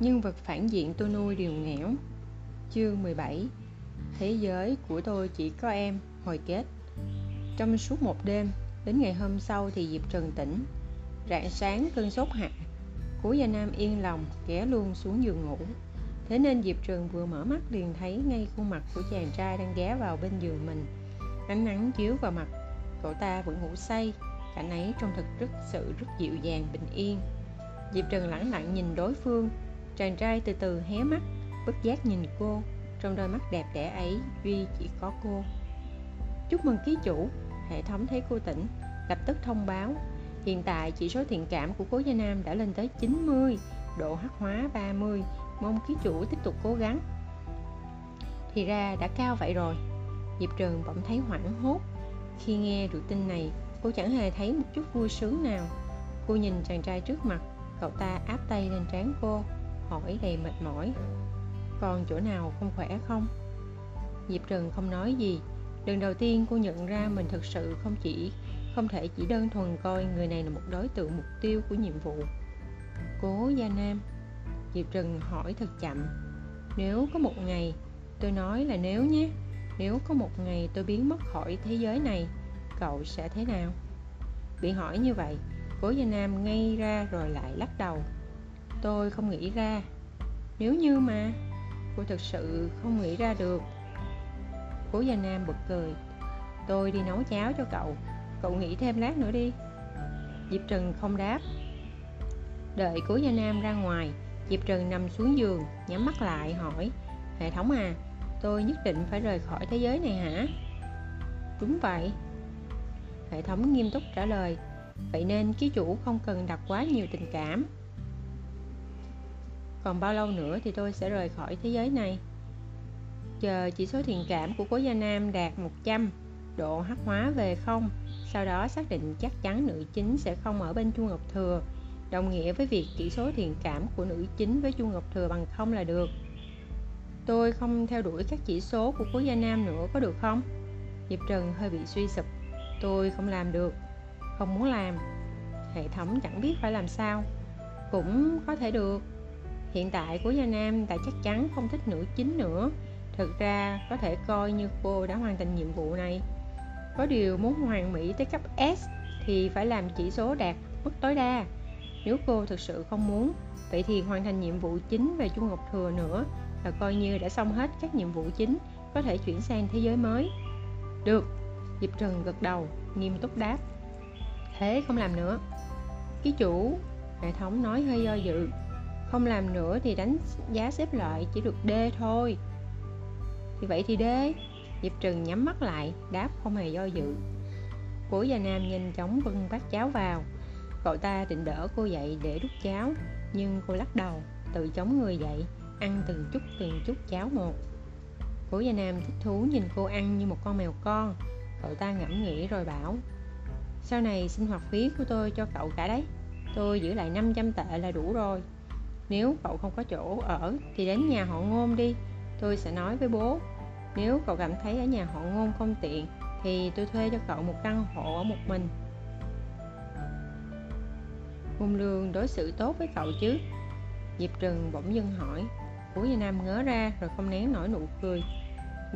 Nhân vật phản diện tôi nuôi điều nghẽo Chương 17 Thế giới của tôi chỉ có em, Hồi kết. Trong suốt một đêm, Đến ngày hôm sau thì Diệp Trần tỉnh. Rạng sáng, cơn sốt hạ. Cố Gia Nam yên lòng, ghé luôn xuống giường ngủ. Thế nên Diệp Trần vừa mở mắt liền thấy ngay khuôn mặt của chàng trai đang ghé vào bên giường mình. Ánh nắng chiếu vào mặt, Cậu ta vẫn ngủ say. Cảnh ấy trông thật rất sự rất dịu dàng, bình yên. Diệp Trần lẳng lặng nhìn đối phương, Chàng trai từ từ hé mắt, Bất giác nhìn cô, Trong đôi mắt đẹp đẽ ấy Duy chỉ có cô. Chúc mừng ký chủ, Hệ thống thấy cô tỉnh, Lập tức thông báo. Hiện tại chỉ số thiện cảm của cố Gia Nam đã lên tới 90 Độ hắc hóa 30 Mong ký chủ tiếp tục cố gắng. Thì ra đã cao vậy rồi. Diệp Trần bỗng thấy hoảng hốt Khi nghe được tin này. Cô chẳng hề thấy một chút vui sướng nào. Cô nhìn chàng trai trước mặt, Cậu ta áp tay lên trán cô, hỏi đầy mệt mỏi. Còn chỗ nào không khỏe không? Diệp trần không nói gì. Lần đầu tiên cô nhận ra mình thực sự không chỉ, không thể chỉ đơn thuần coi người này là một đối tượng mục tiêu của nhiệm vụ. Cố gia nam, diệp trần hỏi thật chậm. Nếu có một ngày, tôi nói là nếu nhé, nếu có một ngày tôi biến mất khỏi thế giới này cậu sẽ thế nào? Bị hỏi như vậy, cố gia nam ngay ra rồi lại lắc đầu. Tôi không nghĩ ra. Nếu như mà, cô thực sự không nghĩ ra được. Cố gia nam bật cười. Tôi đi nấu cháo cho cậu cậu nghĩ thêm lát nữa đi. Diệp trần không đáp. Đợi cố gia nam ra ngoài, diệp trần nằm xuống giường, nhắm mắt lại hỏi, hệ thống à tôi nhất định phải rời khỏi thế giới này hả? Đúng vậy hệ thống nghiêm túc trả lời. Vậy nên ký chủ không cần đặt quá nhiều tình cảm. Còn bao lâu nữa thì tôi sẽ rời khỏi thế giới này. Chờ chỉ số thiện cảm của cố gia nam đạt 100 độ hắc hóa về không, sau đó xác định chắc chắn nữ chính sẽ không ở bên chu ngọc thừa. Đồng nghĩa với việc chỉ số thiện cảm của nữ chính với chu ngọc thừa bằng không là được. Tôi không theo đuổi các chỉ số của cố gia nam nữa, có được không? Diệp trần hơi bị suy sụp tôi không làm được, không muốn làm. Hệ thống chẳng biết phải làm sao, cũng có thể được. Hiện tại của Gia Nam tại chắc chắn không thích nữ chính nữa. Thực ra có thể coi như cô đã hoàn thành nhiệm vụ này. Có điều muốn hoàn mỹ tới cấp S thì phải làm chỉ số đạt mức tối đa. Nếu cô thực sự không muốn, vậy thì hoàn thành nhiệm vụ chính về Chu Ngọc Thừa nữa là coi như đã xong hết các nhiệm vụ chính, có thể chuyển sang thế giới mới. Được. Diệp Trần gật đầu, nghiêm túc đáp. Thế không làm nữa. Ký chủ, hệ thống nói hơi do dự. Không làm nữa thì đánh giá xếp loại chỉ được D thôi. Thì vậy thì D. Diệp Trừng nhắm mắt lại, đáp không hề do dự. Cố Gia Nam nhanh chóng bưng bát cháo vào. Cậu ta định đỡ cô dậy để đút cháo Nhưng cô lắc đầu, Tự chống người dậy, Ăn từng chút từng chút cháo một. Cố Gia Nam thích thú nhìn cô ăn như một con mèo con. Cậu ta ngẫm nghĩ rồi bảo Sau này sinh hoạt phí của tôi cho cậu cả đấy Tôi giữ lại 500 tệ là đủ rồi. Nếu cậu không có chỗ ở thì đến nhà họ ngôn đi tôi sẽ nói với bố. Nếu cậu cảm thấy ở nhà họ ngôn không tiện thì tôi thuê cho cậu một căn hộ ở một mình. Ngôn lương đối xử tốt với cậu chứ? Diệp trừng bỗng dưng hỏi. Phú Gia Nam ngớ ra rồi không nén nổi nụ cười.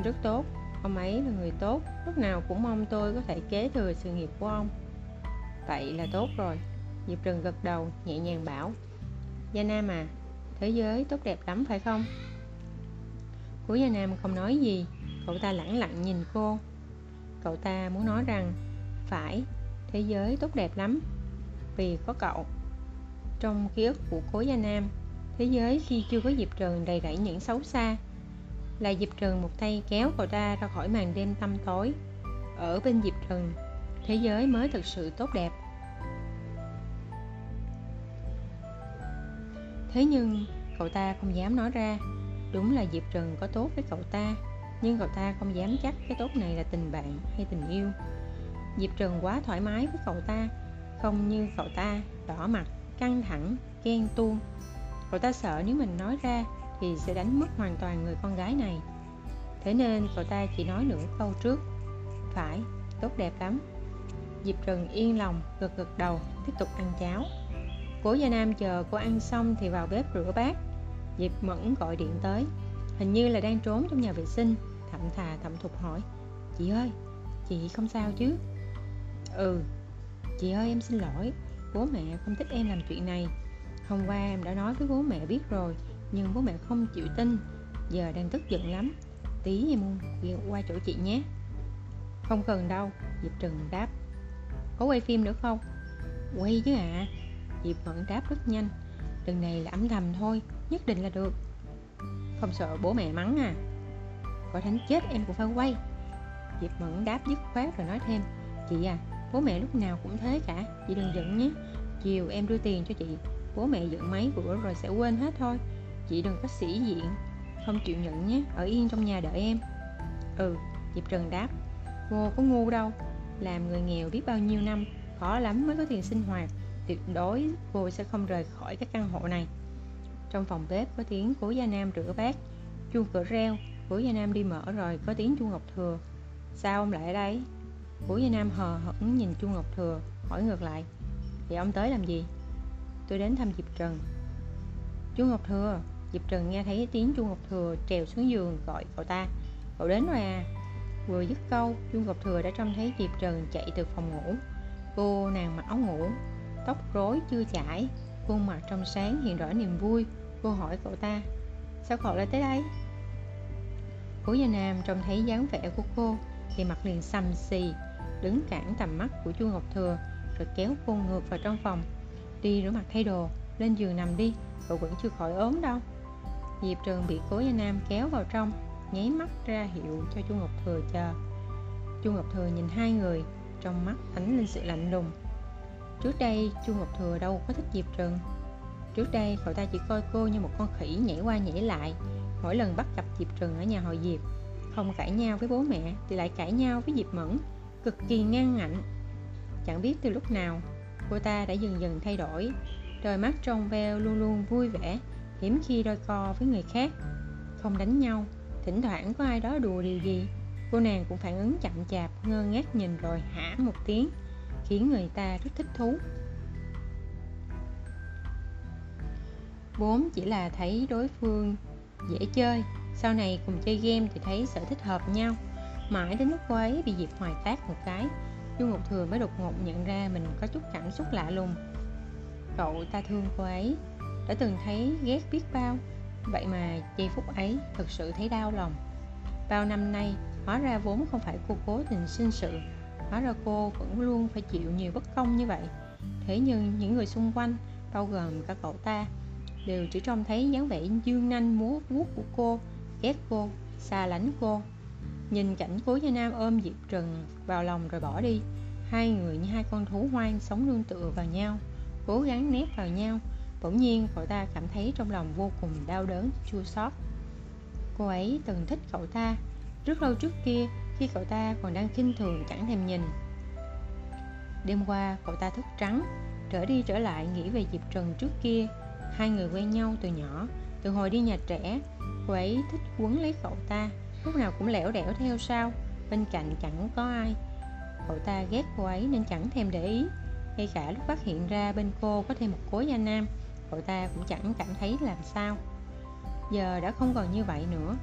Rất tốt, ông ấy là người tốt, Lúc nào cũng mong tôi có thể kế thừa sự nghiệp của ông. Vậy là tốt rồi. Diệp Trừng gật đầu, nhẹ nhàng bảo. Gia Nam à Thế giới tốt đẹp lắm phải không? Cố Gia Nam không nói gì, Cậu ta lẳng lặng nhìn cô. Cậu ta muốn nói rằng, Phải, Thế giới tốt đẹp lắm, Vì có cậu. Trong ký ức của cố Gia Nam, Thế giới khi chưa có Diệp Trần đầy rẫy những xấu xa là Diệp Trần một tay kéo cậu ta ra khỏi màn đêm tăm tối. Ở bên Diệp Trần Thế giới mới thực sự tốt đẹp. Thế nhưng, cậu ta không dám nói ra. Đúng là diệp trần có tốt với cậu ta, nhưng cậu ta không dám chắc cái tốt này là tình bạn hay tình yêu. Diệp trần quá thoải mái với cậu ta, không như cậu ta đỏ mặt, căng thẳng, ghen tuông. Cậu ta sợ nếu mình nói ra thì sẽ đánh mất hoàn toàn người con gái này. Thế nên cậu ta chỉ nói nửa câu trước. Phải, tốt đẹp lắm. Diệp trần yên lòng, gật gật đầu, tiếp tục ăn cháo. Cố gia nam chờ cô ăn xong thì vào bếp rửa bát. Diệp mẫn gọi điện tới. Hình như là đang trốn trong nhà vệ sinh. Thậm thà thậm thục hỏi. Chị ơi, chị không sao chứ? Ừ chị ơi, em xin lỗi. Bố mẹ không thích em làm chuyện này. Hôm qua em đã nói với bố mẹ biết rồi nhưng bố mẹ không chịu tin. Giờ đang tức giận lắm. Tí em qua chỗ chị nhé. Không cần đâu, diệp trừng đáp. Có quay phim nữa không? Quay chứ ạ. À. diệp vẫn đáp rất nhanh. Lần này là âm thầm thôi, nhất định là được. Không sợ bố mẹ mắng à? Có thánh chết em cũng phải quay. Diệp mẫn đáp dứt khoát rồi nói thêm. Chị à bố mẹ lúc nào cũng thế cả. Chị đừng giận nhé. Chiều em đưa tiền cho chị, bố mẹ giận mấy bữa rồi sẽ quên hết thôi chị đừng có sĩ diện. Không chịu nhận nhé, ở yên trong nhà đợi em. Ừ diệp trần đáp. Cô có ngu đâu, làm người nghèo biết bao nhiêu năm, khó lắm mới có tiền sinh hoạt. Tuyệt đối cô sẽ không rời khỏi cái căn hộ này. Trong phòng bếp có tiếng cố gia nam rửa bát, chuông cửa reo. Cố gia nam đi mở rồi có tiếng chu ngọc thừa. Sao ông lại ở đây? Cố gia nam hờ hững nhìn chu ngọc thừa, hỏi ngược lại. Vậy ông tới làm gì? Tôi đến thăm diệp trần. Chu ngọc thừa diệp trần nghe thấy tiếng chu ngọc thừa trèo xuống giường gọi cậu ta. Cậu đến rồi à? Vừa dứt câu, chu ngọc thừa đã trông thấy diệp trần chạy từ phòng ngủ. Cô nàng mặc áo ngủ, tóc rối chưa chải, khuôn mặt trong sáng hiện rõ niềm vui. Cô hỏi cậu ta, sao cậu lại tới đây? Cố gia nam trông thấy dáng vẻ của cô thì mặt liền xăm xì, đứng cản tầm mắt của chu ngọc thừa rồi kéo cô ngược vào trong phòng. Đi rửa mặt thay đồ, lên giường nằm đi, cậu vẫn chưa khỏi ốm đâu diệp trường bị cố gia nam kéo vào trong, nháy mắt ra hiệu cho chu ngọc thừa chờ. Chu ngọc thừa nhìn hai người, trong mắt ánh lên sự lạnh lùng. Trước đây, chu ngọc thừa đâu có thích diệp Trường. trước đây, cậu ta chỉ coi cô như một con khỉ nhảy qua nhảy lại, mỗi lần bắt gặp diệp Trường ở nhà hội diệp, không cãi nhau với bố mẹ thì lại cãi nhau với diệp mẫn, cực kỳ ngang ngạnh. Chẳng biết từ lúc nào, cô ta đã dần dần thay đổi, đôi mắt trong veo luôn luôn vui vẻ hiếm khi đôi co với người khác, không đánh nhau. Thỉnh thoảng có ai đó đùa điều gì, cô nàng cũng phản ứng chậm chạp, ngơ ngác nhìn rồi hả một tiếng, khiến người ta rất thích thú. Bốn chỉ là thấy đối phương dễ chơi, sau này cùng chơi game thì thấy sở thích hợp nhau. Mãi đến lúc cô ấy bị diệp hoài tác một cái, chu ngọc thừa mới đột ngột nhận ra mình có chút cảm xúc lạ lùng. Cậu ta thương cô ấy đã từng thấy ghét biết bao. Vậy mà giây phút ấy thật sự thấy đau lòng. Bao năm nay, hóa ra vốn không phải cô cố tình sinh sự. Hóa ra cô vẫn luôn phải chịu nhiều bất công như vậy. Thế nhưng những người xung quanh, bao gồm cả cậu ta, đều chỉ trông thấy dáng vẻ dương nanh múa vuốt của cô, ghét cô, xa lánh cô. Nhìn cảnh cố gia nam ôm diệp trần vào lòng rồi bỏ đi. Hai người như hai con thú hoang sống nương tựa vào nhau, cố gắng nép vào nhau bỗng nhiên, cậu ta cảm thấy trong lòng vô cùng đau đớn, chua xót. Cô ấy từng thích cậu ta. Rất lâu trước kia, khi cậu ta còn đang khinh thường chẳng thèm nhìn. Đêm qua, cậu ta thức trắng, trở đi trở lại nghĩ về diệp trần trước kia. Hai người quen nhau từ nhỏ, từ hồi đi nhà trẻ. Cô ấy thích quấn lấy cậu ta. Lúc nào cũng lẻo đẻo theo sau, bên cạnh chẳng có ai. Cậu ta ghét cô ấy nên chẳng thèm để ý. Ngay cả lúc phát hiện ra bên cô có thêm một cố gia nam cậu ta cũng chẳng cảm thấy làm sao. Giờ đã không còn như vậy nữa.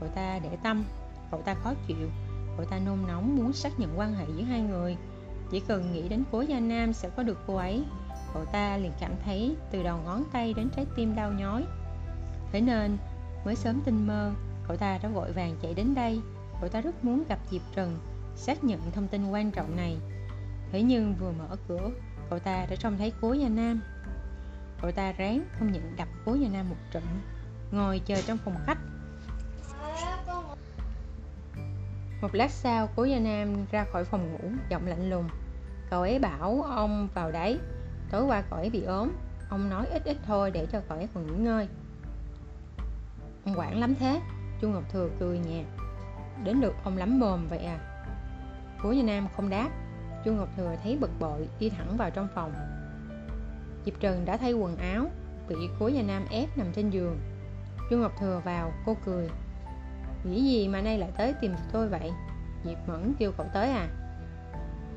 Cậu ta để tâm, cậu ta khó chịu. Cậu ta nôn nóng muốn xác nhận quan hệ giữa hai người. Chỉ cần nghĩ đến cố gia nam sẽ có được cô ấy, cậu ta liền cảm thấy từ đầu ngón tay đến trái tim đau nhói. Thế nên, mới sớm tinh mơ, cậu ta đã vội vàng chạy đến đây. Cậu ta rất muốn gặp diệp trần, xác nhận thông tin quan trọng này. Thế nhưng vừa mở cửa, cậu ta đã trông thấy cố gia nam cậu ta ráng không nhận đập cố gia nam một trận. Ngồi chờ trong phòng khách. Một lát sau, cố gia nam ra khỏi phòng ngủ, giọng lạnh lùng. Cậu ấy bảo ông vào đấy. Tối qua cậu ấy bị ốm. Ông nói ít ít thôi để cho cậu ấy còn nghỉ ngơi. Ông quản lắm thế. Chu ngọc thừa cười nhẹ. Đến lượt ông lắm mồm vậy à? Cố gia nam không đáp. Chu ngọc thừa thấy bực bội, đi thẳng vào trong phòng diệp trần đã thay quần áo, bị cố nhà nam ép nằm trên giường. Chu ngọc thừa vào, cô cười. Nghĩ gì mà nay lại tới tìm tôi vậy? Diệp mẫn kêu cậu tới à?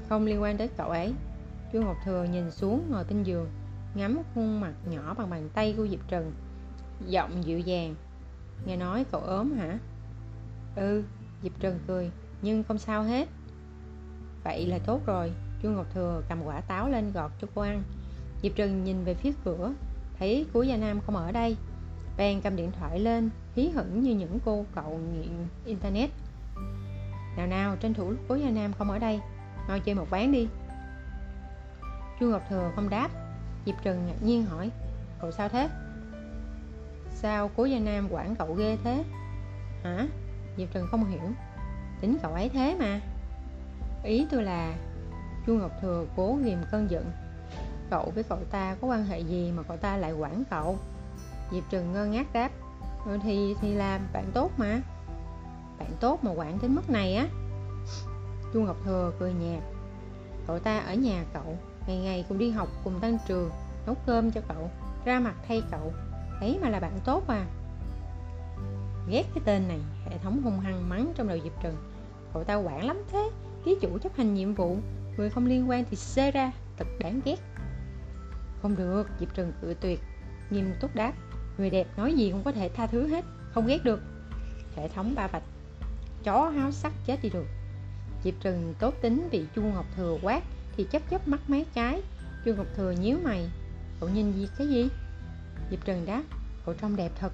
Không liên quan tới cậu ấy. Chu ngọc thừa nhìn xuống ngồi bên giường, ngắm khuôn mặt nhỏ bằng bàn tay của diệp trần. Giọng dịu dàng. Nghe nói cậu ốm hả? Ừ diệp trần cười, nhưng không sao hết. Vậy là tốt rồi. Chu ngọc thừa cầm quả táo lên gọt cho cô ăn diệp Trừng nhìn về phía cửa, thấy cố gia nam không ở đây, bèn cầm điện thoại lên, hí hửng như những cô cậu nghiện internet. Nào nào, tranh thủ lúc cố gia nam không ở đây, mau chơi một ván đi. Chu ngọc thừa không đáp. Diệp Trừng ngạc nhiên hỏi, cậu sao thế? Sao cố gia nam quản cậu ghê thế? Hả? Diệp Trừng không hiểu. Tính cậu ấy thế mà. Ý tôi là, chu ngọc thừa cố ghìm cơn giận cậu với cậu ta có quan hệ gì mà cậu ta lại quản cậu? Diệp trần ngơ ngác đáp ừ, thì thì là bạn tốt mà. Bạn tốt mà quản đến mức này á? Chu ngọc thừa cười nhạt cậu ta ở nhà cậu ngày ngày cùng đi học cùng tăng trường nấu cơm cho cậu ra mặt thay cậu ấy mà là bạn tốt à. Ghét cái tên này hệ thống hung hăng mắng trong đầu diệp trần cậu ta quản lắm thế ký chủ chấp hành nhiệm vụ người không liên quan thì xê ra thật đáng ghét không được, diệp trần cự tuyệt. Nghiêm túc đáp, người đẹp nói gì cũng có thể tha thứ hết, không ghét được. Hệ thống ba bạch, chó háo sắc chết đi được. Diệp trần tốt tính bị chu ngọc thừa quát, thì chấp chấp mắt mấy cái. Chu ngọc thừa nhíu mày, cậu nhìn gì, cái gì? Diệp trần đáp, cậu trông đẹp thật.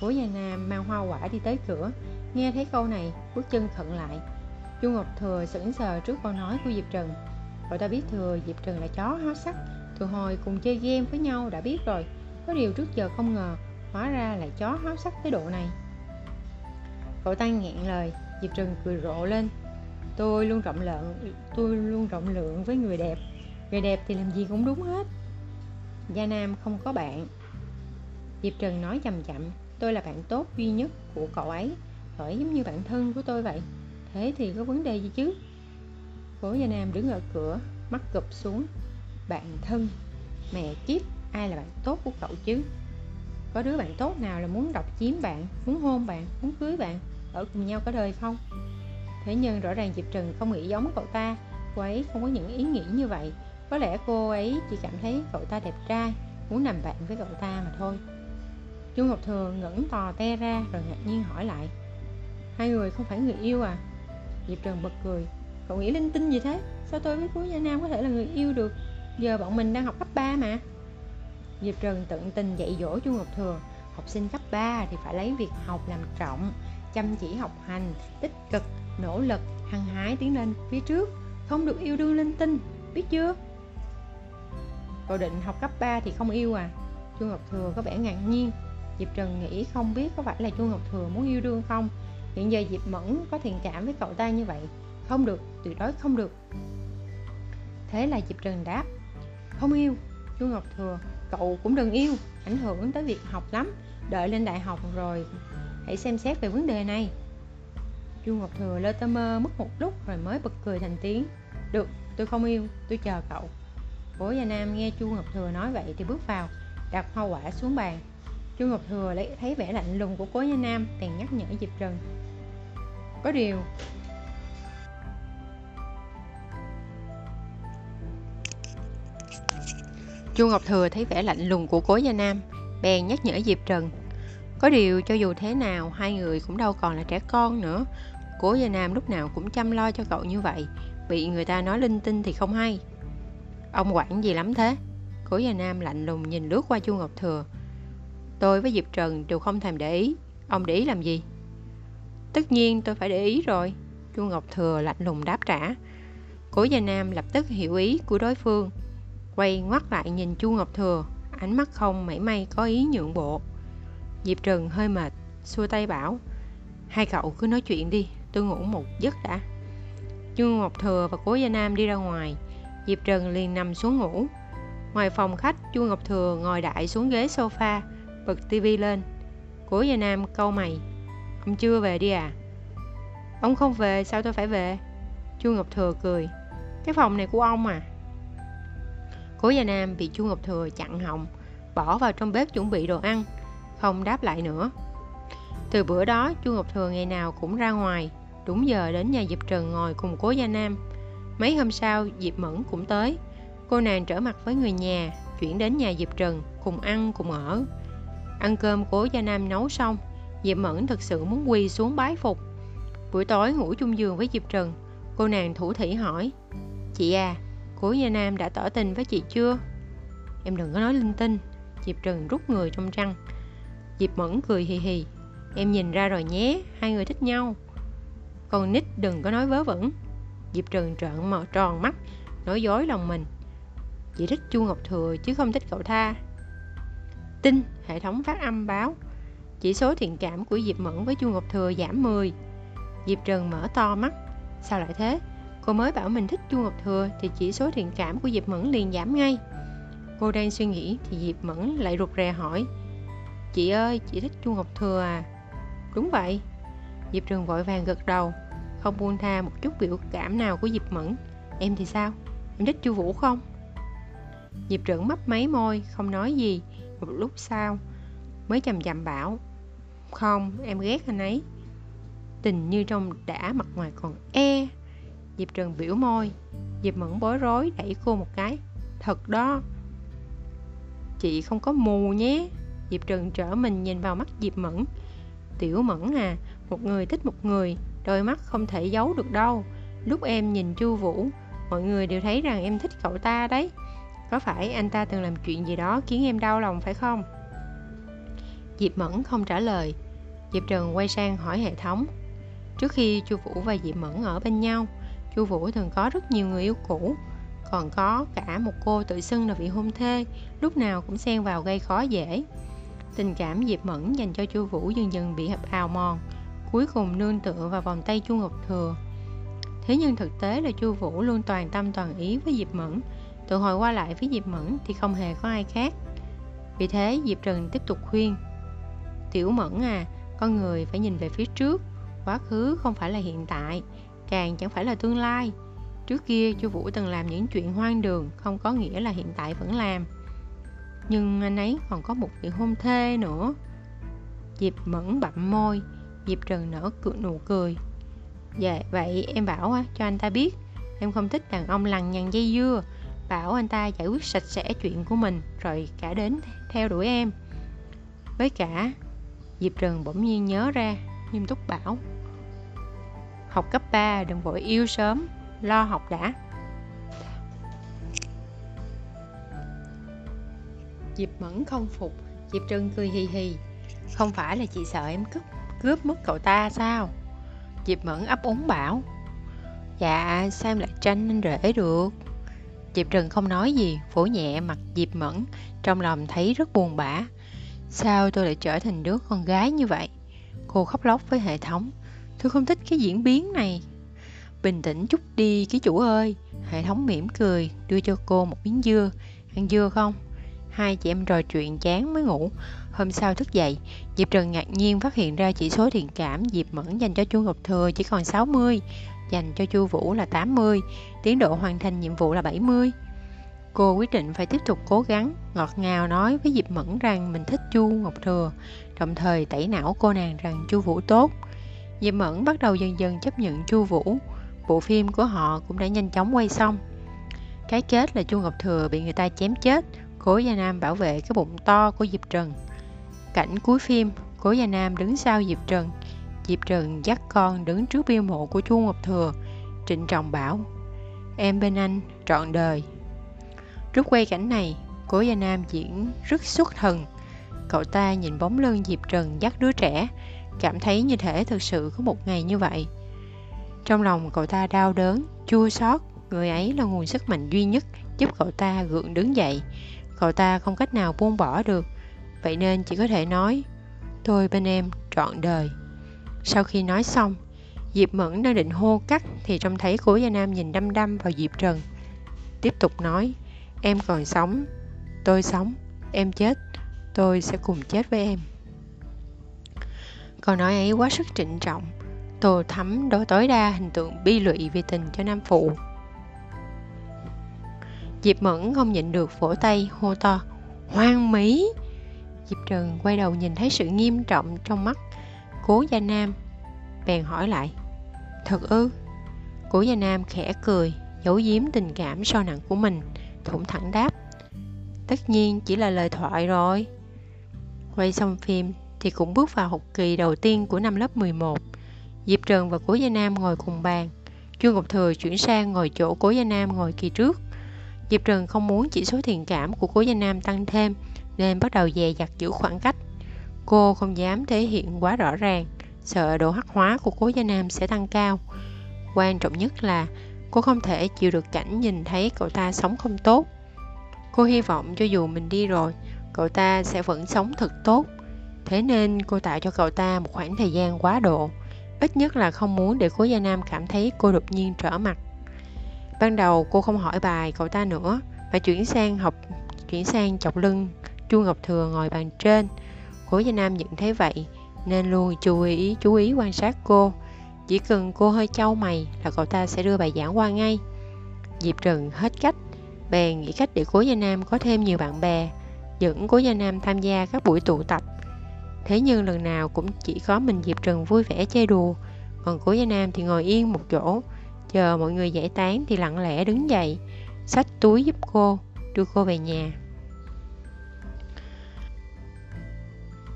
Cố gia nam mang hoa quả đi tới cửa, nghe thấy câu này, bước chân khận lại. Chu ngọc thừa sững sờ trước câu nói của diệp trần cậu ta biết thừa, diệp trần là chó háo sắc từ hồi cùng chơi game với nhau đã biết rồi, có điều trước giờ không ngờ, hóa ra là chó háo sắc tới độ này. Cậu ta nghẹn lời, diệp Trừng cười rộ lên. Tôi luôn rộng lượng, tôi luôn rộng lượng với người đẹp. Người đẹp thì làm gì cũng đúng hết. Gia nam không có bạn. Diệp trần nói chậm chậm, tôi là bạn tốt duy nhất của cậu ấy cậu ấy giống như bạn thân của tôi vậy. Thế thì có vấn đề gì chứ? Cố gia nam đứng ở cửa, mắt gập xuống bạn thân, mẹ kiếp, ai là bạn tốt của cậu chứ? Có đứa bạn tốt nào là muốn độc chiếm bạn, muốn hôn bạn, muốn cưới bạn, ở cùng nhau cả đời không? Thế nhưng rõ ràng diệp Trừng không nghĩ giống cậu ta, cô ấy không có những ý nghĩ như vậy. Có lẽ cô ấy chỉ cảm thấy cậu ta đẹp trai, muốn làm bạn với cậu ta mà thôi. Chu ngọc thừa ngẩng tò te ra rồi ngạc nhiên hỏi lại. Hai người không phải người yêu à? Diệp trần bật cười. Cậu nghĩ linh tinh gì thế? Sao tôi với cuối gia nam có thể là người yêu được? Giờ bọn mình đang học cấp 3 mà. Diệp trần tận tình dạy dỗ chu ngọc thừa, học sinh cấp 3 thì phải lấy việc học làm trọng, chăm chỉ học hành, tích cực, nỗ lực, hăng hái tiến lên phía trước, không được yêu đương linh tinh, biết chưa? Cậu định học cấp 3 thì không yêu à? Chu ngọc thừa có vẻ ngạc nhiên. Diệp trần nghĩ không biết có phải là chu ngọc thừa muốn yêu đương không? Hiện giờ diệp mẫn có thiện cảm với cậu ta như vậy. Không được, tuyệt đối không được. Thế là diệp trần đáp không yêu. Chu ngọc thừa, cậu cũng đừng yêu, ảnh hưởng tới việc học lắm. Đợi lên đại học rồi, hãy xem xét về vấn đề này. Chu ngọc thừa lơ tơ mơ mất một lúc rồi mới bật cười thành tiếng. Được, tôi không yêu, tôi chờ cậu. Cố gia nam nghe chu ngọc thừa nói vậy thì bước vào đặt hoa quả xuống bàn. Chu ngọc thừa lấy, thấy vẻ lạnh lùng của cố gia nam bèn nhắc nhở diệp trần. Có điều chu ngọc thừa thấy vẻ lạnh lùng của cố gia nam, bèn nhắc nhở diệp trần. Có điều cho dù thế nào, hai người cũng đâu còn là trẻ con nữa. Cố gia nam lúc nào cũng chăm lo cho cậu như vậy, bị người ta nói linh tinh thì không hay. Ông quản gì lắm thế? Cố gia nam lạnh lùng nhìn lướt qua chu ngọc thừa. Tôi với diệp trần đều không thèm để ý. Ông để ý làm gì? Tất nhiên tôi phải để ý rồi. Chu ngọc thừa lạnh lùng đáp trả. Cố gia nam lập tức hiểu ý của đối phương quay ngoắt lại nhìn chu ngọc thừa. Ánh mắt không mảy may có ý nhượng bộ. Diệp Trừng hơi mệt, xua tay bảo, hai cậu cứ nói chuyện đi, tôi ngủ một giấc đã. Chu ngọc thừa và cố gia nam đi ra ngoài. Diệp Trừng liền nằm xuống ngủ. Ngoài phòng khách, chu ngọc thừa ngồi đại xuống ghế sofa, bật tivi lên. Cố gia nam câu mày, ông chưa về đi à? Ông không về, sao tôi phải về? Chu ngọc thừa cười, cái phòng này của ông à? Cố gia nam bị chu ngọc thừa chặn họng bỏ vào trong bếp chuẩn bị đồ ăn không đáp lại nữa từ bữa đó chu ngọc thừa ngày nào cũng ra ngoài đúng giờ đến nhà diệp trần ngồi cùng cố gia nam mấy hôm sau diệp mẫn cũng tới cô nàng trở mặt với người nhà chuyển đến nhà Diệp Trần cùng ăn cùng ở. Ăn cơm cố Gia Nam nấu xong, Diệp Mẫn thực sự muốn quỳ xuống bái phục. Buổi tối ngủ chung giường với Diệp Trần, cô nàng thủ thỉ hỏi, Chị à, cố Gia Nam đã tỏ tình với chị chưa? Em đừng có nói linh tinh, Diệp Trần rút người trong răng. Diệp Mẫn cười hì hì, em nhìn ra rồi nhé, hai người thích nhau. Còn Nít đừng có nói vớ vẩn. Diệp Trần trợn mở tròn mắt, nói dối lòng mình. Chị thích Chu Ngọc Thừa chứ không thích cậu tha. Tin, hệ thống phát âm báo. Chỉ số thiện cảm của Diệp Mẫn với Chu Ngọc Thừa giảm 10. Diệp Trần mở to mắt. Sao lại thế? Cô mới bảo mình thích Chu Ngọc Thừa thì chỉ số thiện cảm của Diệp Mẫn liền giảm ngay. Cô đang suy nghĩ thì Diệp Mẫn lại rụt rè hỏi Chị ơi, chị thích Chu Ngọc Thừa à? Đúng vậy. Diệp trường vội vàng gật đầu, không buông tha một chút biểu cảm nào của Diệp Mẫn. Em thì sao? Em thích Chu Vũ không? Diệp trưởng mấp máy môi, không nói gì. Một lúc sau, mới chầm chậm bảo Không, em ghét anh ấy. Tình như trong đã mặt ngoài còn e. Diệp Trần biểu môi. Diệp Mẫn bối rối đẩy cô một cái. Thật đó. Chị không có mù nhé. Diệp Trần trở mình nhìn vào mắt Diệp Mẫn. Tiểu Mẫn à, một người thích một người, đôi mắt không thể giấu được đâu. Lúc em nhìn Chu Vũ, mọi người đều thấy rằng em thích cậu ta đấy. Có phải anh ta từng làm chuyện gì đó khiến em đau lòng phải không? Diệp Mẫn không trả lời. Diệp Trần quay sang hỏi hệ thống. Trước khi Chu Vũ và Diệp Mẫn ở bên nhau, Chu Vũ thường có rất nhiều người yêu cũ, còn có cả một cô tự xưng là vị hôn thê, lúc nào cũng xen vào gây khó dễ. Tình cảm Diệp Mẫn dành cho Chu Vũ dần dần bị hào mòn, cuối cùng nương tựa vào vòng tay Chu Ngọc Thừa. Thế nhưng thực tế là Chu Vũ luôn toàn tâm toàn ý với Diệp Mẫn, tự hồi qua lại với Diệp Mẫn thì không hề có ai khác. Vì thế Diệp Trần tiếp tục khuyên Tiểu Mẫn à, con người phải nhìn về phía trước Quá khứ không phải là hiện tại Càng chẳng phải là tương lai. Trước kia Chu Vũ từng làm những chuyện hoang đường Không có nghĩa là hiện tại vẫn làm. Nhưng anh ấy còn có một vị hôn thê nữa. Diệp Mẫn bặm môi Diệp Trần nở cười, nụ cười. Dạ vậy em bảo cho anh ta biết. Em không thích đàn ông lằng nhằng dây dưa. Bảo anh ta giải quyết sạch sẽ chuyện của mình Rồi cả đến theo đuổi em. Với cả Diệp Trần bỗng nhiên nhớ ra Nghiêm túc bảo. Học cấp 3 đừng vội yêu sớm, Lo học đã. Diệp Mẫn không phục, Diệp Trân cười hì hì. Không phải là chị sợ em cướp cướp mất cậu ta sao? Diệp Mẫn ấp úng bảo. Dạ sao em lại tranh anh rể được? Diệp Trần không nói gì, Vỗ nhẹ mặt Diệp Mẫn, Trong lòng thấy rất buồn bã. Sao tôi lại trở thành đứa con gái như vậy? Cô khóc lóc với hệ thống. Tôi không thích cái diễn biến này. Bình tĩnh chút đi, ký chủ ơi. Hệ thống mỉm cười, Đưa cho cô một miếng dưa. Ăn dưa không? Hai chị em trò chuyện chán mới ngủ. Hôm sau thức dậy, Diệp Trần ngạc nhiên phát hiện ra chỉ số thiện cảm Diệp Mẫn dành cho Chu Ngọc Thừa chỉ còn 60 Dành cho Chu Vũ là 80 Tiến độ hoàn thành nhiệm vụ là 70 Cô quyết định phải tiếp tục cố gắng, Ngọt ngào nói với Diệp Mẫn rằng mình thích Chu Ngọc Thừa, Đồng thời tẩy não cô nàng rằng Chu Vũ tốt. Diệp Mẫn bắt đầu dần dần chấp nhận Chu Vũ. Bộ phim của họ cũng đã nhanh chóng quay xong. Cái kết là Chu Ngọc Thừa bị người ta chém chết, Cố Gia Nam bảo vệ cái bụng to của Diệp Trần. Cảnh cuối phim, Cố Gia Nam đứng sau Diệp Trần. Diệp Trần dắt con đứng trước bia mộ của Chu Ngọc Thừa, Trịnh trọng bảo, Em bên anh trọn đời. Rút quay cảnh này, Cố Gia Nam diễn rất xuất thần. Cậu ta nhìn bóng lưng Diệp Trần dắt đứa trẻ Cảm thấy như thể thực sự có một ngày như vậy. Trong lòng cậu ta đau đớn, chua xót Người ấy là nguồn sức mạnh duy nhất giúp cậu ta gượng đứng dậy. Cậu ta không cách nào buông bỏ được Vậy nên chỉ có thể nói Tôi bên em trọn đời. Sau khi nói xong Diệp Mẫn đang định hô cắt Thì trông thấy cố Gia Nam nhìn đăm đăm vào Diệp Trần. Tiếp tục nói Em còn sống Tôi sống Em chết Tôi sẽ cùng chết với em. Câu nói ấy quá sức trịnh trọng. Tô thắm đo tối đa hình tượng bi lụy vì tình cho Nam Phụ. Diệp Mẫn không nhịn được vỗ tay, hô to, Hoang mỹ! Diệp Trần quay đầu nhìn thấy sự nghiêm trọng trong mắt Cố Gia Nam, Bèn hỏi lại, Thật ư? Cố Gia Nam khẽ cười, Giấu giếm tình cảm sâu nặng của mình, Thủng thẳng đáp, tất nhiên chỉ là lời thoại rồi. Quay xong phim thì cũng bước vào học kỳ đầu tiên của năm lớp 11. Diệp Trần và Cố Gia Nam ngồi cùng bàn. Chu Ngọc Thừa chuyển sang ngồi chỗ Cố Gia Nam ngồi kỳ trước. Diệp Trần không muốn chỉ số thiện cảm của Cố Gia Nam tăng thêm nên bắt đầu dè dặt giữ khoảng cách. Cô không dám thể hiện quá rõ ràng, sợ độ hắc hóa của Cố Gia Nam sẽ tăng cao. Quan trọng nhất là cô không thể chịu được cảnh nhìn thấy cậu ta sống không tốt. Cô hy vọng cho dù mình đi rồi, cậu ta sẽ vẫn sống thật tốt. Thế nên cô tạo cho cậu ta một khoảng thời gian quá độ. Ít nhất là không muốn để Cố Gia Nam cảm thấy cô đột nhiên trở mặt. Ban đầu cô không hỏi bài cậu ta nữa, mà chuyển sang học chuyển sang chọc lưng Chu Ngọc Thừa ngồi bàn trên. Cố Gia Nam nhận thấy vậy nên luôn chú ý chú ý quan sát cô. Chỉ cần cô hơi trao mày là cậu ta sẽ đưa bài giảng qua ngay. Diệp Trần hết cách, bèn nghĩ cách để Cố Gia Nam có thêm nhiều bạn bè, dẫn Cố Gia Nam tham gia các buổi tụ tập. Thế nhưng lần nào cũng chỉ có mình Diệp Trần vui vẻ chơi đùa, còn Cố Gia Nam thì ngồi yên một chỗ, chờ mọi người giải tán thì lặng lẽ đứng dậy, xách túi giúp cô, đưa cô về nhà.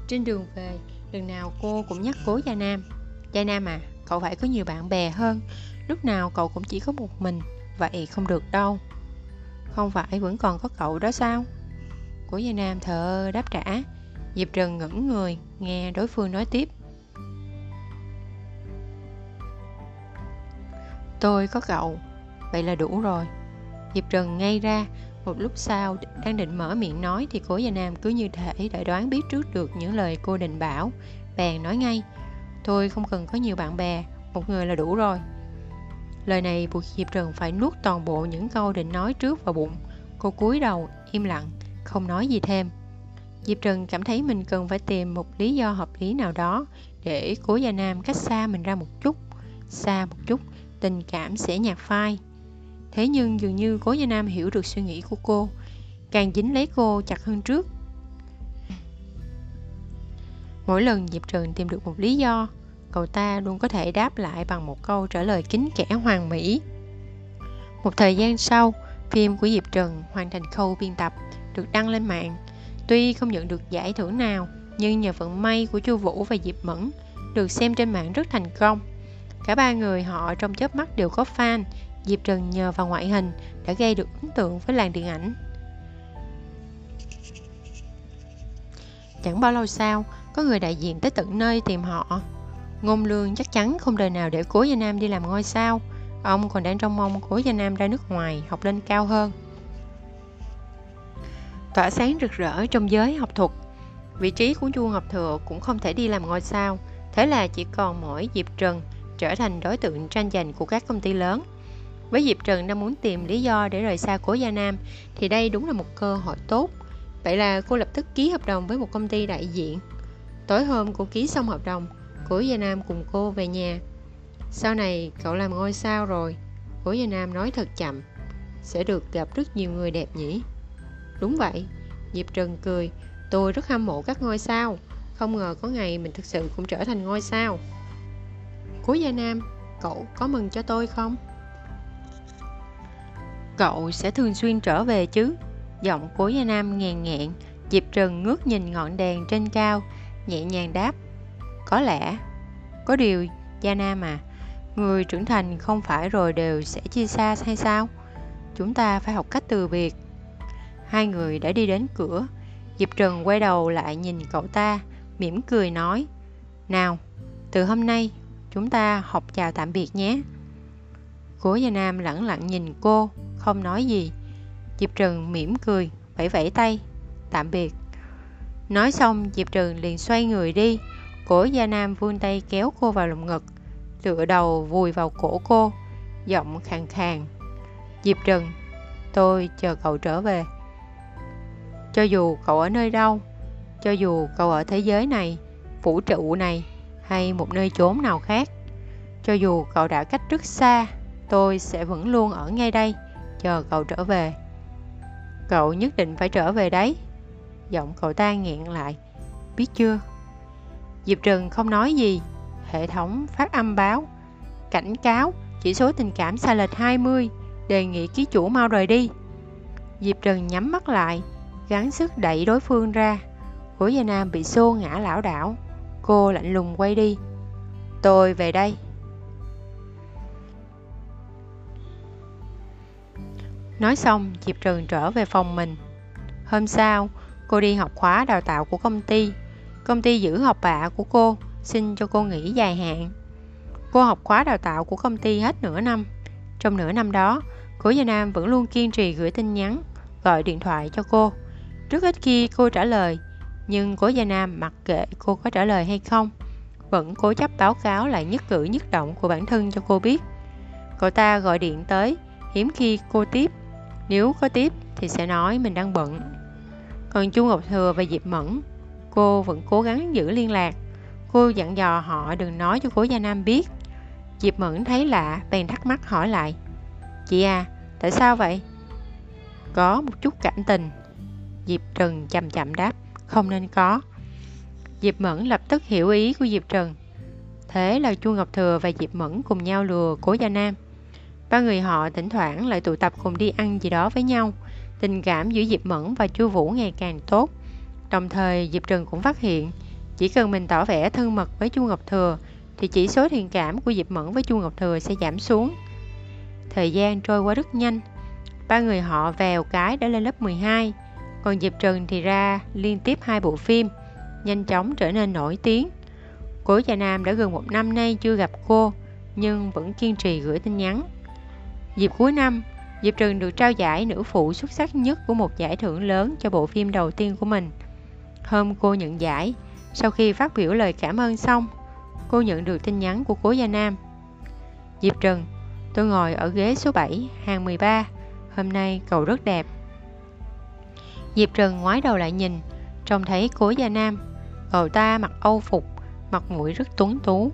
Trên đường về, lần nào cô cũng nhắc cố Gia Nam. Gia Nam à, cậu phải có nhiều bạn bè hơn, lúc nào cậu cũng chỉ có một mình, vậy không được đâu. Không phải vẫn còn có cậu đó sao? Cố Gia Nam thờ đáp trả. Diệp Trần ngẩn người, nghe đối phương nói tiếp. Tôi có cậu, vậy là đủ rồi. Diệp Trần ngay ra, một lúc sau đang định mở miệng nói thì cố Gia Nam cứ như thể đã đoán biết trước được những lời cô định bảo. Bèn nói ngay, tôi không cần có nhiều bạn bè, một người là đủ rồi. Lời này buộc Diệp Trần phải nuốt toàn bộ những câu định nói trước vào bụng. Cô cúi đầu, im lặng, không nói gì thêm. Diệp Trần cảm thấy mình cần phải tìm một lý do hợp lý nào đó để cố Gia Nam cách xa mình ra một chút. Xa một chút, tình cảm sẽ nhạt phai. Thế nhưng dường như cố Gia Nam hiểu được suy nghĩ của cô, càng dính lấy cô chặt hơn trước. Mỗi lần Diệp Trần tìm được một lý do, cậu ta luôn có thể đáp lại bằng một câu trả lời kín kẽ hoàn mỹ. Một thời gian sau, phim của Diệp Trần hoàn thành khâu biên tập, được đăng lên mạng. Tuy không nhận được giải thưởng nào, nhưng nhờ vận may của Chu Vũ và Diệp Mẫn, được xem trên mạng rất thành công. Cả ba người họ trong chớp mắt đều có fan, Diệp Trần nhờ vào ngoại hình đã gây được ấn tượng với làng điện ảnh. Chẳng bao lâu sau, có người đại diện tới tận nơi tìm họ. Ngôn Lương chắc chắn không đời nào để Cố Gia Nam đi làm ngôi sao. Ông còn đang trong mong Cố Gia Nam ra nước ngoài học lên cao hơn. Tỏa sáng rực rỡ trong giới học thuật, vị trí của vua Ngọc Thừa cũng không thể đi làm ngôi sao. Thế là chỉ còn mỗi Diệp Trần trở thành đối tượng tranh giành của các công ty lớn. Với Diệp Trần đang muốn tìm lý do để rời xa Cố Gia Nam thì đây đúng là một cơ hội tốt. Vậy là cô lập tức ký hợp đồng với một công ty đại diện. Tối hôm cô ký xong hợp đồng, Cố Gia Nam cùng cô về nhà. Sau này cậu làm ngôi sao rồi. Cố Gia Nam nói thật chậm. Sẽ được gặp rất nhiều người đẹp nhỉ? Đúng vậy. Diệp Trần cười. Tôi rất hâm mộ các ngôi sao. Không ngờ có ngày mình thực sự cũng trở thành ngôi sao. Cố Gia Nam, cậu có mừng cho tôi không? Cậu sẽ thường xuyên trở về chứ Giọng cố Gia Nam ngàn nghẹn Diệp Trần ngước nhìn ngọn đèn trên cao Nhẹ nhàng đáp Có lẽ Có điều Gia Nam à Người trưởng thành không phải rồi đều sẽ chia xa hay sao Chúng ta phải học cách từ biệt Hai người đã đi đến cửa Diệp Trần quay đầu lại nhìn cậu ta mỉm cười nói Nào Từ hôm nay Chúng ta học chào tạm biệt nhé Cố Gia Nam lẳng lặng nhìn cô không nói gì. Diệp Trần mỉm cười, vẫy vẫy tay, tạm biệt. Nói xong, Diệp Trần liền xoay người đi. Cổ Gia Nam vươn tay kéo cô vào lồng ngực, tựa đầu vùi vào cổ cô, giọng khàn khàn. Diệp Trần, tôi chờ cậu trở về. Cho dù cậu ở nơi đâu, cho dù cậu ở thế giới này, vũ trụ này hay một nơi chốn nào khác, cho dù cậu đã cách rất xa, tôi sẽ vẫn luôn ở ngay đây chờ cậu trở về. Cậu nhất định phải trở về đấy. Giọng cậu ta nghẹn lại. Biết chưa? Diệp Trừng không nói gì. Hệ thống phát âm báo. Cảnh cáo, chỉ số tình cảm sai lệch 20. Đề nghị ký chủ mau rời đi. Diệp Trừng nhắm mắt lại gắng sức đẩy đối phương ra Cố Gia Nam bị xô ngã lảo đảo Cô lạnh lùng quay đi Tôi về đây Nói xong, Diệp Trần trở về phòng mình. Hôm sau, cô đi học khóa đào tạo của công ty. Công ty giữ học bạ của cô, xin cho cô nghỉ dài hạn. Cô học khóa đào tạo của công ty hết nửa năm. Trong nửa năm đó, Cố Gia Nam vẫn luôn kiên trì gửi tin nhắn, gọi điện thoại cho cô. Rất ít khi cô trả lời, nhưng Cố Gia Nam mặc kệ cô có trả lời hay không, vẫn cố chấp báo cáo lại nhất cử nhất động của bản thân cho cô biết. Cậu ta gọi điện tới, hiếm khi cô tiếp nếu có tiếp thì sẽ nói mình đang bận. Còn Chu Ngọc Thừa và Diệp Mẫn, cô vẫn cố gắng giữ liên lạc. Cô dặn dò họ đừng nói cho cố Gia Nam biết. Diệp Mẫn thấy lạ, bèn thắc mắc hỏi lại. Chị à, tại sao vậy? Có một chút cảm tình. Diệp Trần chậm chậm đáp, không nên có. Diệp Mẫn lập tức hiểu ý của Diệp Trần. Thế là Chu Ngọc Thừa và Diệp Mẫn cùng nhau lừa cố Gia Nam. Ba người họ thỉnh thoảng lại tụ tập cùng đi ăn gì đó với nhau. Tình cảm giữa Diệp Mẫn và Chu Vũ ngày càng tốt. Đồng thời Diệp Trần cũng phát hiện, chỉ cần mình tỏ vẻ thân mật với Chu Ngọc Thừa thì chỉ số thiện cảm của Diệp Mẫn với Chu Ngọc Thừa sẽ giảm xuống. Thời gian trôi qua rất nhanh. Ba người họ vèo cái đã lên lớp 12, còn Diệp Trần thì ra liên tiếp hai bộ phim, nhanh chóng trở nên nổi tiếng. Cố Gia Nam đã gần một năm nay chưa gặp cô, nhưng vẫn kiên trì gửi tin nhắn. Dịp cuối năm, Diệp Trần được trao giải nữ phụ xuất sắc nhất của một giải thưởng lớn cho bộ phim đầu tiên của mình. Hôm cô nhận giải, sau khi phát biểu lời cảm ơn xong, cô nhận được tin nhắn của cố Gia Nam. Diệp Trần, tôi ngồi ở ghế số 7, hàng 13, hôm nay cậu rất đẹp. Diệp Trừng ngoái đầu lại nhìn, trông thấy cố Gia Nam, cậu ta mặc âu phục, mặt mũi rất tuấn tú,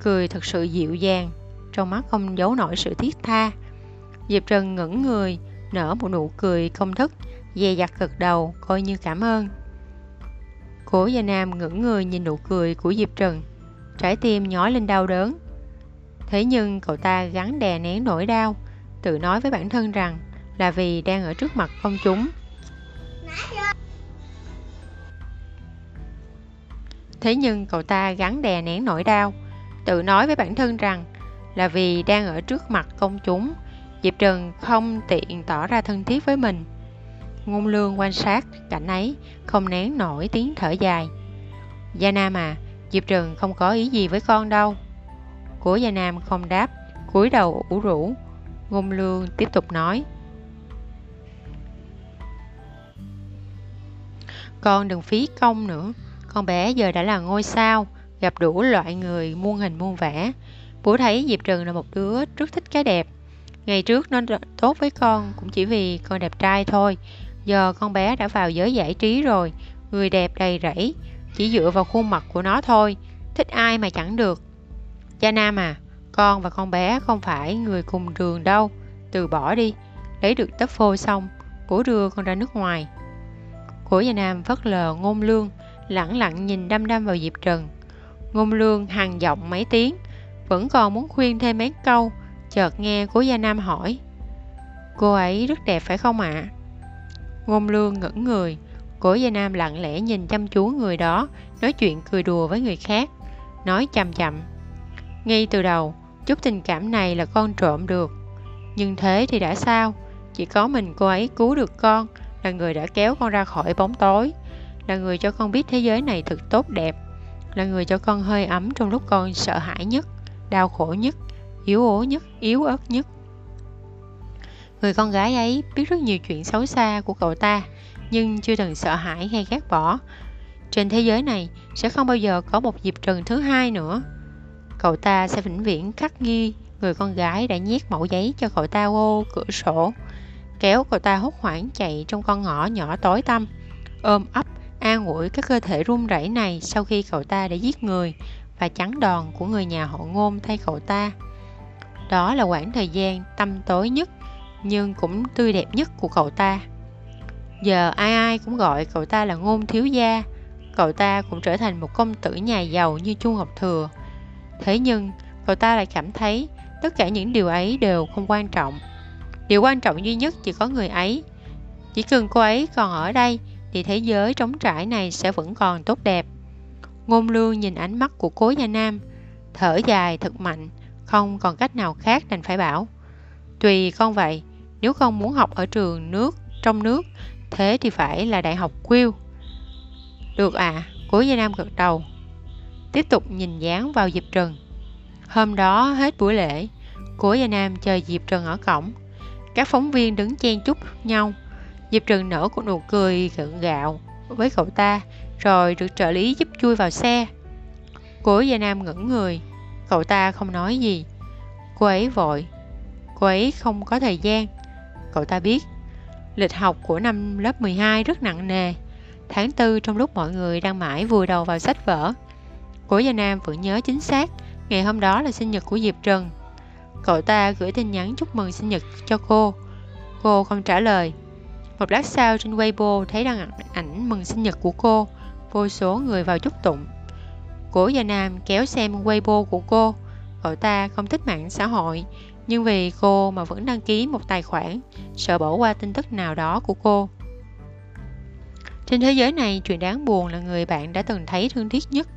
cười thật sự dịu dàng, trong mắt không giấu nổi sự thiết tha. Diệp Trần ngẩng người, nở một nụ cười công thức, dè dặt gật đầu, coi như cảm ơn. Cố Gia Nam ngẩng người nhìn nụ cười của Diệp Trần, trái tim nhói lên đau đớn. Thế nhưng cậu ta gắn đè nén nỗi đau, tự nói với bản thân rằng là vì đang ở trước mặt công chúng. Thế nhưng cậu ta gắn đè nén nỗi đau, tự nói với bản thân rằng là vì đang ở trước mặt công chúng Diệp Trần không tiện tỏ ra thân thiết với mình. Ngôn lương quan sát cảnh ấy, không nén nổi tiếng thở dài. Gia Nam à, Diệp Trần không có ý gì với con đâu. Của Gia Nam không đáp, cúi đầu ủ rũ. Ngôn lương tiếp tục nói. Con đừng phí công nữa, con bé giờ đã là ngôi sao, gặp đủ loại người muôn hình muôn vẻ. Bố thấy Diệp Trần là một đứa rất thích cái đẹp, Ngày trước nó tốt với con cũng chỉ vì con đẹp trai thôi. Giờ con bé đã vào giới giải trí rồi, người đẹp đầy rẫy, chỉ dựa vào khuôn mặt của nó thôi, thích ai mà chẳng được. Cha Nam à, con và con bé không phải người cùng đường đâu, từ bỏ đi, lấy được tấp phô xong, bố đưa con ra nước ngoài. Của gia Nam vất lờ ngôn lương, lẳng lặng nhìn đăm đăm vào Diệp Trần. Ngôn lương hằng giọng mấy tiếng, vẫn còn muốn khuyên thêm mấy câu, Chợt nghe cố gia Nam hỏi Cô ấy rất đẹp phải không ạ? À? Ngôn lương ngẩn người Cố gia Nam lặng lẽ nhìn chăm chú người đó Nói chuyện cười đùa với người khác Nói chậm chậm Ngay từ đầu Chút tình cảm này là con trộm được Nhưng thế thì đã sao Chỉ có mình cô ấy cứu được con là người đã kéo con ra khỏi bóng tối Là người cho con biết thế giới này thật tốt đẹp Là người cho con hơi ấm trong lúc con sợ hãi nhất Đau khổ nhất yếu ố nhất, yếu ớt nhất. Người con gái ấy biết rất nhiều chuyện xấu xa của cậu ta, nhưng chưa từng sợ hãi hay ghét bỏ. Trên thế giới này sẽ không bao giờ có một dịp trần thứ hai nữa. Cậu ta sẽ vĩnh viễn khắc ghi người con gái đã nhét mẫu giấy cho cậu ta vô cửa sổ, kéo cậu ta hốt hoảng chạy trong con ngõ nhỏ tối tăm, ôm ấp an ủi các cơ thể run rẩy này sau khi cậu ta đã giết người và chắn đòn của người nhà họ ngôn thay cậu ta. Đó là khoảng thời gian tâm tối nhất nhưng cũng tươi đẹp nhất của cậu ta. Giờ ai ai cũng gọi cậu ta là ngôn thiếu gia, cậu ta cũng trở thành một công tử nhà giàu như Chu Ngọc Thừa. Thế nhưng, cậu ta lại cảm thấy tất cả những điều ấy đều không quan trọng. Điều quan trọng duy nhất chỉ có người ấy. Chỉ cần cô ấy còn ở đây thì thế giới trống trải này sẽ vẫn còn tốt đẹp. Ngôn lương nhìn ánh mắt của cố gia nam, thở dài thật mạnh, không còn cách nào khác đành phải bảo. Tùy con vậy, nếu không muốn học ở trường nước, trong nước, thế thì phải là đại học Quill. Được à, cố gia nam gật đầu. Tiếp tục nhìn dáng vào Diệp Trần. Hôm đó hết buổi lễ, cố gia nam chờ Diệp Trần ở cổng. Các phóng viên đứng chen chúc nhau. Diệp Trần nở một nụ cười gượng gạo với cậu ta, rồi được trợ lý giúp chui vào xe. Cố Gia Nam ngẩn người, cậu ta không nói gì. Cô ấy vội, cô ấy không có thời gian. Cậu ta biết, lịch học của năm lớp 12 rất nặng nề. Tháng tư trong lúc mọi người đang mãi vùi đầu vào sách vở. Cố Gia Nam vẫn nhớ chính xác, ngày hôm đó là sinh nhật của Diệp Trần. Cậu ta gửi tin nhắn chúc mừng sinh nhật cho cô. Cô không trả lời. Một lát sau trên Weibo thấy đăng ảnh mừng sinh nhật của cô, vô số người vào chúc tụng. Cố Gia Nam kéo xem Weibo của cô. Cậu ta không thích mạng xã hội, nhưng vì cô mà vẫn đăng ký một tài khoản, sợ bỏ qua tin tức nào đó của cô. Trên thế giới này, chuyện đáng buồn là người bạn đã từng thấy thương thiết nhất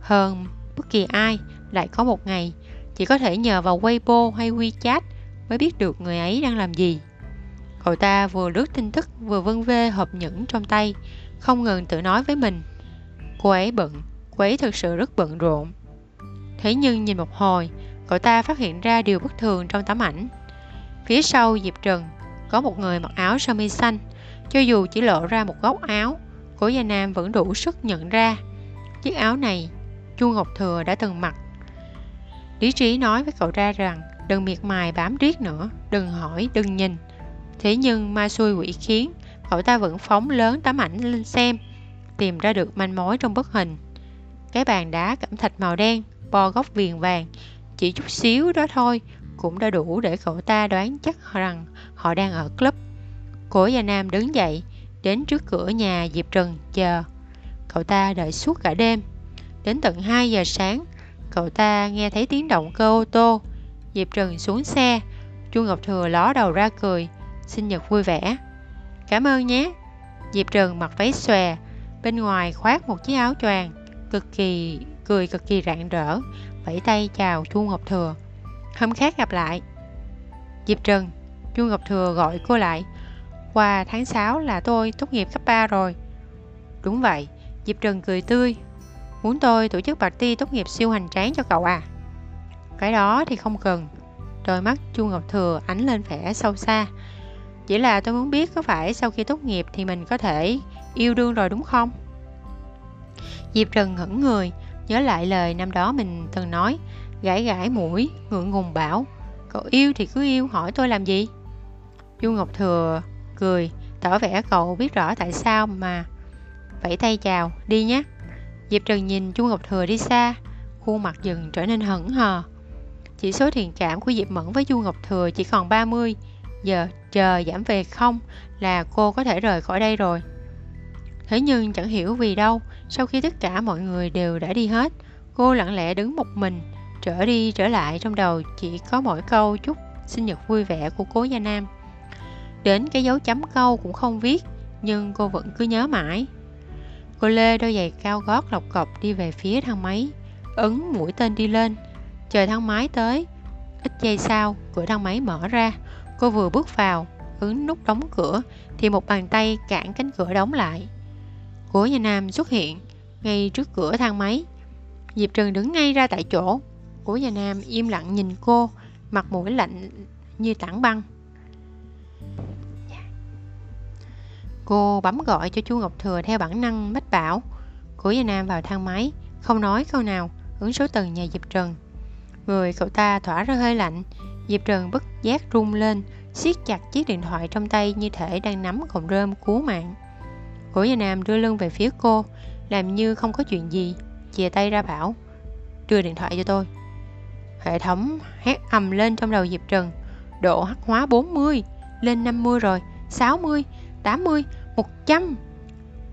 hơn bất kỳ ai lại có một ngày chỉ có thể nhờ vào Weibo hay WeChat mới biết được người ấy đang làm gì. Cậu ta vừa lướt tin tức vừa vân vê hộp nhẫn trong tay, không ngừng tự nói với mình. Cô ấy bận, cô ấy thực sự rất bận rộn. Thế nhưng nhìn một hồi, cậu ta phát hiện ra điều bất thường trong tấm ảnh. Phía sau Diệp Trần, có một người mặc áo sơ mi xanh. Cho dù chỉ lộ ra một góc áo, cố gia nam vẫn đủ sức nhận ra. Chiếc áo này, Chu Ngọc Thừa đã từng mặc. Lý trí nói với cậu ra rằng đừng miệt mài bám riết nữa, đừng hỏi, đừng nhìn. Thế nhưng ma xui quỷ khiến, cậu ta vẫn phóng lớn tấm ảnh lên xem, tìm ra được manh mối trong bức hình. Cái bàn đá cẩm thạch màu đen, bo góc viền vàng, chỉ chút xíu đó thôi cũng đã đủ để cậu ta đoán chắc rằng họ đang ở club. Cố Gia Nam đứng dậy, đến trước cửa nhà Diệp Trần chờ. Cậu ta đợi suốt cả đêm. Đến tận 2 giờ sáng, cậu ta nghe thấy tiếng động cơ ô tô. Diệp Trần xuống xe, Chu Ngọc Thừa ló đầu ra cười, sinh nhật vui vẻ. Cảm ơn nhé. Diệp Trần mặc váy xòe, bên ngoài khoác một chiếc áo choàng, cực kỳ cười cực kỳ rạng rỡ, vẫy tay chào Chu Ngọc Thừa. Hôm khác gặp lại. Diệp Trần, Chu Ngọc Thừa gọi cô lại. Qua tháng 6 là tôi tốt nghiệp cấp 3 rồi. Đúng vậy, Diệp Trần cười tươi. Muốn tôi tổ chức party tốt nghiệp siêu hoành tráng cho cậu à? Cái đó thì không cần. Đôi mắt Chu Ngọc Thừa ánh lên vẻ sâu xa. Chỉ là tôi muốn biết có phải sau khi tốt nghiệp thì mình có thể yêu đương rồi đúng không? Diệp Trần ngẩn người, nhớ lại lời năm đó mình từng nói, gãi gãi mũi, ngượng ngùng bảo, cậu yêu thì cứ yêu, hỏi tôi làm gì? Du Ngọc Thừa cười, tỏ vẻ cậu biết rõ tại sao mà. Vẫy tay chào, đi nhé. Diệp Trần nhìn Chu Ngọc Thừa đi xa, khuôn mặt dần trở nên hững hờ. Chỉ số thiện cảm của Diệp Mẫn với Du Ngọc Thừa chỉ còn 30, giờ chờ giảm về không là cô có thể rời khỏi đây rồi. Thế nhưng chẳng hiểu vì đâu, sau khi tất cả mọi người đều đã đi hết, cô lặng lẽ đứng một mình, trở đi trở lại trong đầu chỉ có mỗi câu chúc sinh nhật vui vẻ của cố gia nam. Đến cái dấu chấm câu cũng không viết, nhưng cô vẫn cứ nhớ mãi. Cô Lê đôi giày cao gót lọc cọc đi về phía thang máy, ấn mũi tên đi lên, chờ thang máy tới. Ít giây sau, cửa thang máy mở ra, cô vừa bước vào, ấn nút đóng cửa, thì một bàn tay cản cánh cửa đóng lại. Cố nhà Nam xuất hiện ngay trước cửa thang máy. Diệp Trần đứng ngay ra tại chỗ. Cố nhà Nam im lặng nhìn cô, mặt mũi lạnh như tảng băng. Cô bấm gọi cho chú Ngọc Thừa theo bản năng mách bảo. Của Gia Nam vào thang máy, không nói câu nào, hướng số tầng nhà Diệp Trần. Người cậu ta thỏa ra hơi lạnh, Diệp Trần bất giác rung lên, siết chặt chiếc điện thoại trong tay như thể đang nắm cọng rơm cứu mạng. Của Gia Nam đưa lưng về phía cô, làm như không có chuyện gì, chìa tay ra bảo, đưa điện thoại cho tôi. Hệ thống hét ầm lên trong đầu Diệp Trần, độ hắc hóa 40, lên 50 rồi, 60, 80, 100.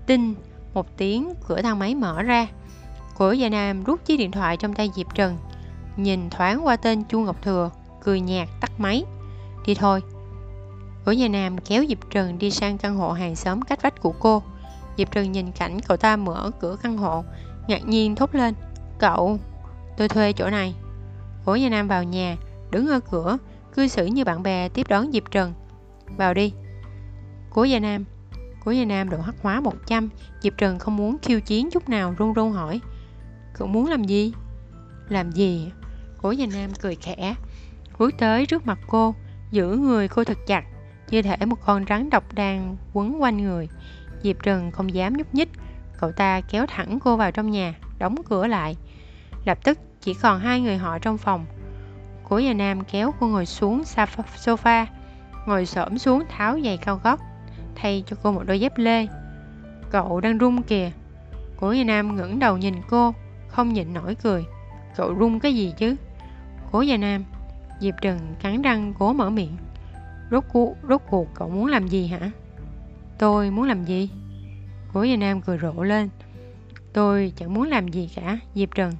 Tinh, một tiếng cửa thang máy mở ra. Cửa gia Nam rút chiếc điện thoại trong tay Diệp Trần, nhìn thoáng qua tên Chu Ngọc Thừa, cười nhạt tắt máy. Đi thôi. Cửa nhà Nam kéo Diệp Trần đi sang căn hộ hàng xóm cách vách của cô. Diệp Trần nhìn cảnh cậu ta mở cửa căn hộ, ngạc nhiên thốt lên. Cậu, tôi thuê chỗ này. Cổ nhà Nam vào nhà, đứng ở cửa, cư xử như bạn bè tiếp đón Diệp Trần. Vào đi. Cố Gia Nam của Gia Nam độ hắc hóa 100 Diệp Trần không muốn khiêu chiến chút nào, run run hỏi. Cậu muốn làm gì? Làm gì? Cố Gia Nam cười khẽ. Bước tới trước mặt cô, Giữ người cô thật chặt Như thể một con rắn độc đang quấn quanh người. Diệp Trần không dám nhúc nhích, Cậu ta kéo thẳng cô vào trong nhà, Đóng cửa lại. Lập tức, chỉ còn hai người họ trong phòng. Cố Gia Nam kéo cô ngồi xuống sofa, Ngồi xổm xuống tháo giày cao gót. Thay cho cô một đôi dép lê. Cậu đang run kìa. Cố Gia Nam ngẩng đầu nhìn cô Không nhịn nổi cười. Cậu run cái gì chứ? Cố Gia Nam Diệp Trần cắn răng cố mở miệng. Rốt cuộc, rốt cuộc cậu muốn làm gì hả? Tôi muốn làm gì? Cố Gia Nam cười rộ lên. Tôi chẳng muốn làm gì cả Diệp Trần.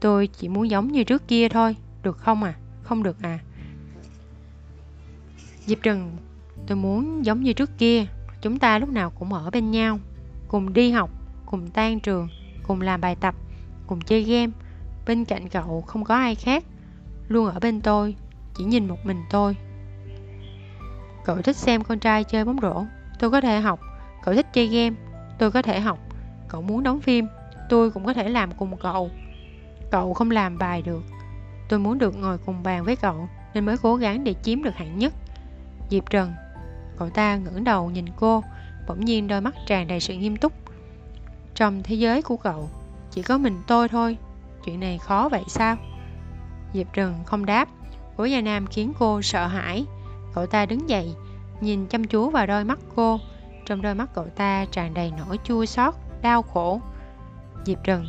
Tôi chỉ muốn giống như trước kia thôi. Được không à? Không được à? Diệp Trần Tôi muốn giống như trước kia. Chúng ta lúc nào cũng ở bên nhau, Cùng đi học, Cùng tan trường, Cùng làm bài tập, Cùng chơi game. Bên cạnh cậu không có ai khác, Luôn ở bên tôi, Chỉ nhìn một mình tôi. Cậu thích xem con trai chơi bóng rổ, Tôi có thể học. Cậu thích chơi game, Tôi có thể học. Cậu muốn đóng phim, Tôi cũng có thể làm cùng cậu. Cậu không làm bài được, Tôi muốn được ngồi cùng bàn với cậu Nên mới cố gắng để chiếm được hạng nhất. Diệp Trần Cậu ta ngẩng đầu nhìn cô Bỗng nhiên đôi mắt tràn đầy sự nghiêm túc. Trong thế giới của cậu Chỉ có mình tôi thôi Chuyện này khó vậy sao? Diệp Trừng không đáp. Cố Gia Nam khiến cô sợ hãi. Cậu ta đứng dậy Nhìn chăm chú vào đôi mắt cô. Trong đôi mắt cậu ta tràn đầy nỗi chua xót Đau khổ. Diệp Trừng,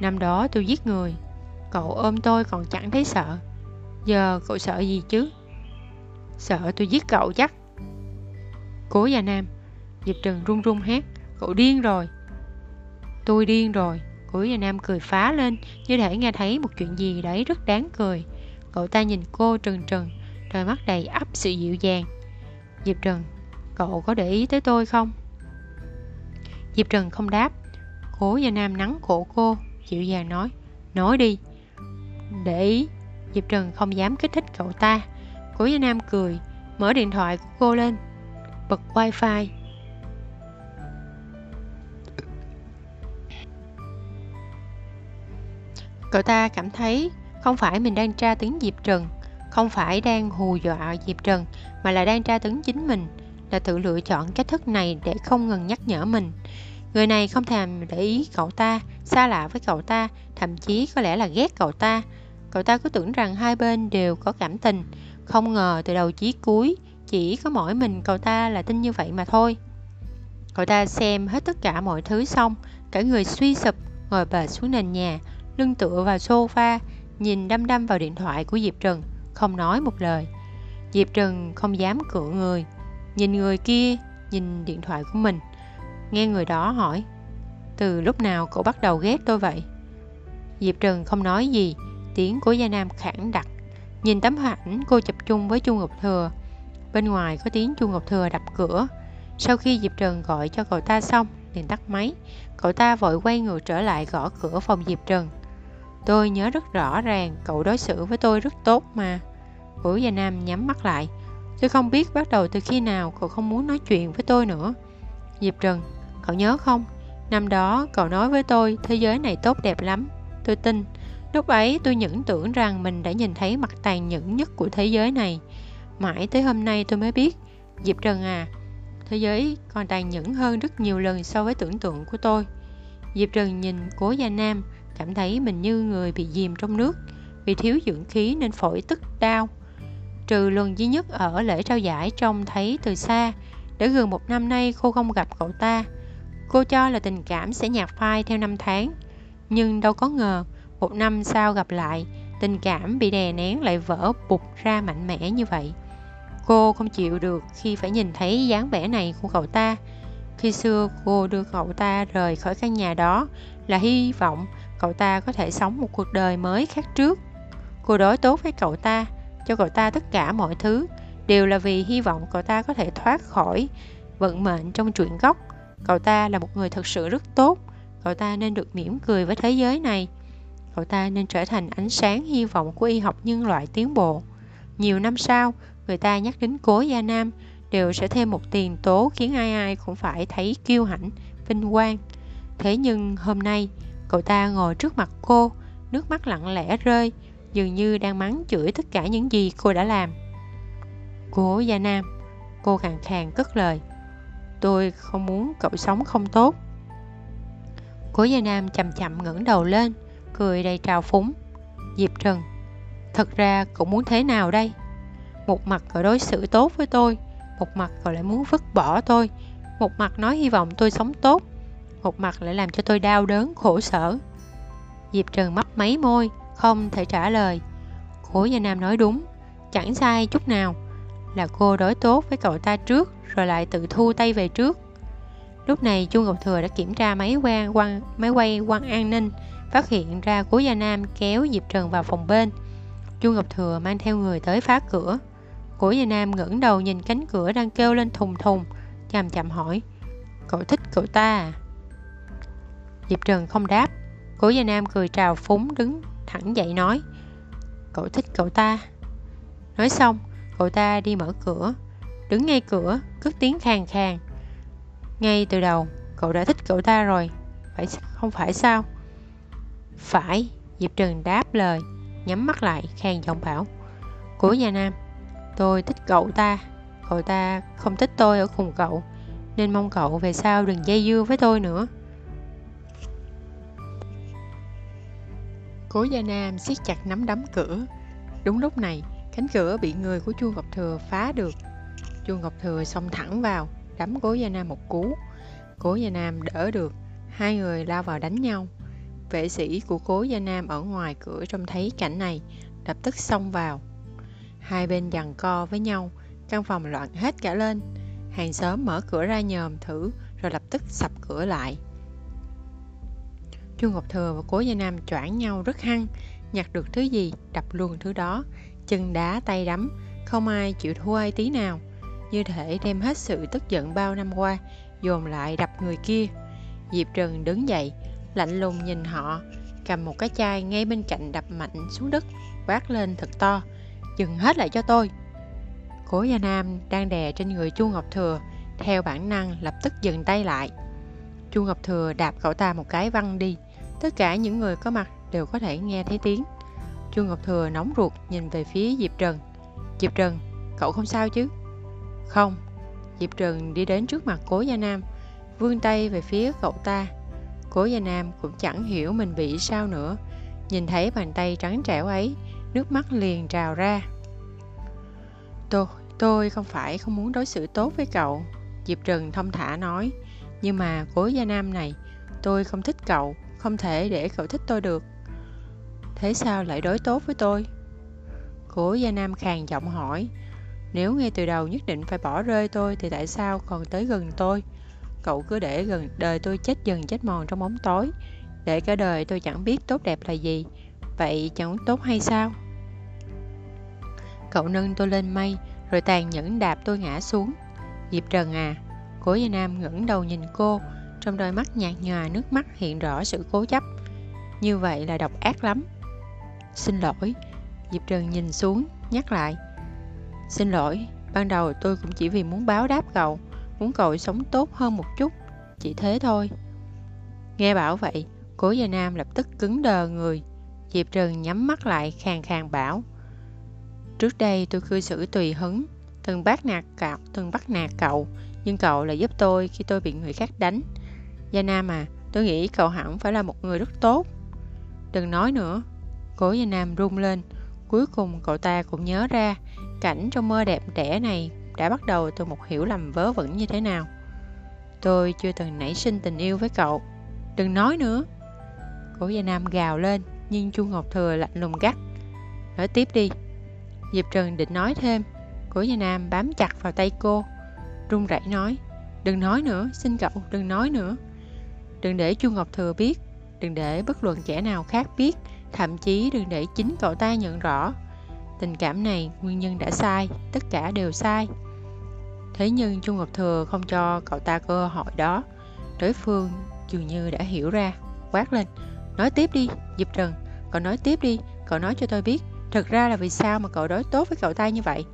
Năm đó tôi giết người Cậu ôm tôi còn chẳng thấy sợ. Giờ cậu sợ gì chứ? Sợ tôi giết cậu chắc. Cố Gia Nam. Diệp Trần run run hét, Cậu điên rồi. Tôi điên rồi. Cố Gia Nam cười phá lên, Như thể nghe thấy một chuyện gì đấy rất đáng cười. Cậu ta nhìn cô trừng trừng, Đôi mắt đầy ấp sự dịu dàng. Diệp Trần, Cậu có để ý tới tôi không? Diệp Trần không đáp. Cố Gia Nam nắng cổ cô, Dịu dàng nói Nói đi. Để ý. Diệp Trần không dám kích thích cậu ta. Cố Gia Nam cười, Mở điện thoại của cô lên. Bật wifi. Cậu ta cảm thấy không phải mình đang tra tấn Diệp Trần, Không phải đang hù dọa Diệp Trần, Mà là đang tra tấn chính mình, Là tự lựa chọn cách thức này để không ngừng nhắc nhở mình. Người này không thèm để ý cậu ta, Xa lạ với cậu ta, Thậm chí có lẽ là ghét cậu ta. Cậu ta cứ tưởng rằng hai bên đều có cảm tình, không ngờ từ đầu chí cuối chỉ có mỗi mình cậu ta là tin như vậy mà thôi. Cậu ta xem hết tất cả mọi thứ xong, Cả người suy sụp, Ngồi bệt xuống nền nhà, Lưng tựa vào sofa, Nhìn đăm đăm vào điện thoại của Diệp Trần Không nói một lời. Diệp Trần không dám cựa người, Nhìn người kia, Nhìn điện thoại của mình. Nghe người đó hỏi, Từ lúc nào cậu bắt đầu ghét tôi vậy? Diệp Trần không nói gì, Tiếng của Gia Nam khản đặc. Nhìn tấm ảnh cô chụp chung với Chu Ngọc Thừa Bên ngoài có tiếng Chu Ngọc Thừa đập cửa. Sau khi Diệp Trần gọi cho cậu ta xong liền tắt máy. Cậu ta vội quay ngược trở lại gõ cửa phòng Diệp Trần. Tôi nhớ rất rõ ràng cậu đối xử với tôi rất tốt mà. Vũ Gia Nam nhắm mắt lại. Tôi không biết bắt đầu từ khi nào cậu không muốn nói chuyện với tôi nữa. Diệp Trần, cậu nhớ không? Năm đó cậu nói với tôi thế giới này tốt đẹp lắm. Tôi tin. Lúc ấy tôi những tưởng rằng mình đã nhìn thấy mặt tàn nhẫn nhất của thế giới này. Mãi tới hôm nay tôi mới biết, Diệp Trần à, thế giới còn tàn nhẫn hơn rất nhiều lần so với tưởng tượng của tôi. Diệp Trần nhìn cố gia nam, cảm thấy mình như người bị dìm trong nước, vì thiếu dưỡng khí nên phổi tức đau. Trừ lần duy nhất ở lễ trao giải trông thấy từ xa, đã gần một năm nay cô không gặp cậu ta. Cô cho là tình cảm sẽ nhạt phai theo năm tháng, nhưng đâu có ngờ một năm sau gặp lại, tình cảm bị đè nén lại vỡ bục ra mạnh mẽ như vậy. Cô không chịu được khi phải nhìn thấy dáng vẻ này của cậu ta. Khi xưa cô đưa cậu ta rời khỏi căn nhà đó là hy vọng cậu ta có thể sống một cuộc đời mới khác trước. Cô đối tốt với cậu ta, cho cậu ta tất cả mọi thứ, đều là vì hy vọng cậu ta có thể thoát khỏi vận mệnh trong truyện gốc. Cậu ta là một người thật sự rất tốt. Cậu ta nên được mỉm cười với thế giới này. Cậu ta nên trở thành ánh sáng hy vọng của y học nhân loại tiến bộ. Nhiều năm sau, người ta nhắc đến cố Gia Nam đều sẽ thêm một tiền tố khiến ai ai cũng phải thấy kiêu hãnh, vinh quang. Thế nhưng hôm nay, cậu ta ngồi trước mặt cô, nước mắt lặng lẽ rơi, dường như đang mắng chửi tất cả những gì cô đã làm. Cố Gia Nam, cô khàn khàn cất lời. Tôi không muốn cậu sống không tốt. Cố Gia Nam chậm chậm ngẩng đầu lên, cười đầy trào phúng. Diệp Trần, thật ra cậu muốn thế nào đây? Một mặt cậu đối xử tốt với tôi, một mặt cậu lại muốn vứt bỏ tôi, một mặt nói hy vọng tôi sống tốt, một mặt lại làm cho tôi đau đớn, khổ sở. Diệp Trần mấp máy môi, không thể trả lời. Cố Gia Nam nói đúng, chẳng sai chút nào, là cô đối tốt với cậu ta trước rồi lại tự thu tay về trước. Lúc này Chu Ngọc Thừa đã kiểm tra máy quay, quan máy quay quan an ninh, phát hiện ra Cố Gia Nam kéo Diệp Trần vào phòng bên. Chu Ngọc Thừa mang theo người tới phá cửa. Cố Gia Nam ngẩng đầu nhìn cánh cửa đang kêu lên thùng thùng, chậm chậm hỏi, cậu thích cậu ta à? Diệp Trần không đáp, Cố Gia Nam cười trào phúng đứng thẳng dậy nói, cậu thích cậu ta. Nói xong, cậu ta đi mở cửa, đứng ngay cửa, cất tiếng khàn khàn. Ngay từ đầu, cậu đã thích cậu ta rồi, phải không phải sao? Phải, Diệp Trần đáp lời, nhắm mắt lại, khàn giọng bảo. Của nhà Nam, tôi thích cậu ta, cậu ta không thích tôi ở cùng cậu, nên mong cậu về sau đừng dây dưa với tôi nữa. Cố Gia Nam siết chặt nắm đấm cửa. Đúng lúc này, cánh cửa bị người của Chu Ngọc Thừa phá được. Chu Ngọc Thừa xông thẳng vào, đấm Cố Gia Nam một cú. Cố Gia Nam đỡ được, hai người lao vào đánh nhau. Vệ sĩ của Cố Gia Nam ở ngoài cửa trông thấy cảnh này, lập tức xông vào. Hai bên giằng co với nhau, căn phòng loạn hết cả lên. Hàng xóm mở cửa ra nhòm thử, rồi lập tức sập cửa lại. Chu Ngọc Thừa và Cố Gia Nam choảng nhau rất hăng, nhặt được thứ gì, đập luôn thứ đó, chân đá tay đấm, không ai chịu thua ai tí nào. Như thể đem hết sự tức giận bao năm qua, dồn lại đập người kia. Diệp Trần đứng dậy, lạnh lùng nhìn họ, cầm một cái chai ngay bên cạnh đập mạnh xuống đất, quát lên thật to, dừng hết lại cho tôi. Cố Gia Nam đang đè trên người Chu Ngọc Thừa, theo bản năng lập tức dừng tay lại. Chu Ngọc Thừa đạp cậu ta một cái văng đi, tất cả những người có mặt đều có thể nghe thấy tiếng. Chu Ngọc Thừa nóng ruột nhìn về phía Diệp Trần. Diệp Trần, cậu không sao chứ? Không. Diệp Trần đi đến trước mặt Cố Gia Nam, vươn tay về phía cậu ta. Cố Gia Nam cũng chẳng hiểu mình bị sao nữa. Nhìn thấy bàn tay trắng trẻo ấy, nước mắt liền trào ra. Tôi, tôi không phải không muốn đối xử tốt với cậu. Diệp Trừng thông thả nói. Nhưng mà Cố Gia Nam này, tôi không thích cậu, không thể để cậu thích tôi được. Thế sao lại đối tốt với tôi? Cố Gia Nam khàn giọng hỏi, nếu ngay từ đầu nhất định phải bỏ rơi tôi thì tại sao còn tới gần tôi? Cậu cứ để gần đời tôi chết dần chết mòn trong bóng tối, để cả đời tôi chẳng biết tốt đẹp là gì, vậy chẳng tốt hay sao? Cậu nâng tôi lên mây, rồi tàn nhẫn đạp tôi ngã xuống. Diệp Trần à, Cố Gia Nam ngẩng đầu nhìn cô, trong đôi mắt nhạt nhòa nước mắt hiện rõ sự cố chấp. Như vậy là độc ác lắm. Xin lỗi, Diệp Trần nhìn xuống, nhắc lại. Xin lỗi, ban đầu tôi cũng chỉ vì muốn báo đáp cậu, muốn cậu sống tốt hơn một chút, chỉ thế thôi. Nghe bảo vậy, cố gia nam lập tức cứng đờ người. Diệp Trần nhắm mắt lại khàn khàn bảo. Trước đây tôi cư xử tùy hứng, từng bắt nạt cậu, từng bắt nạt cậu, nhưng cậu lại giúp tôi khi tôi bị người khác đánh. Gia Nam à, tôi nghĩ cậu hẳn phải là một người rất tốt. Đừng nói nữa. Cố Gia Nam rung lên. Cuối cùng cậu ta cũng nhớ ra cảnh trong mơ đẹp đẽ này đã bắt đầu từ một hiểu lầm vớ vẩn như thế nào. Tôi chưa từng nảy sinh tình yêu với cậu. Đừng nói nữa. Cố Gia Nam gào lên, nhưng Chu Ngọc Thừa lạnh lùng gắt. Nói tiếp đi. Diệp Trần định nói thêm. Cố Gia Nam bám chặt vào tay cô. Run rẩy nói. Đừng nói nữa, xin cậu, đừng nói nữa. Đừng để Chu Ngọc Thừa biết, đừng để bất luận kẻ nào khác biết, thậm chí đừng để chính cậu ta nhận rõ. tình cảm này nguyên nhân đã sai tất cả đều sai thế nhưng chu ngọc thừa không cho cậu ta cơ hội đó đối phương dường như đã hiểu ra quát lên nói tiếp đi, diệp trần, cậu nói tiếp đi, cậu nói cho tôi biết, thật ra là vì sao mà cậu đối tốt với cậu ta như vậy?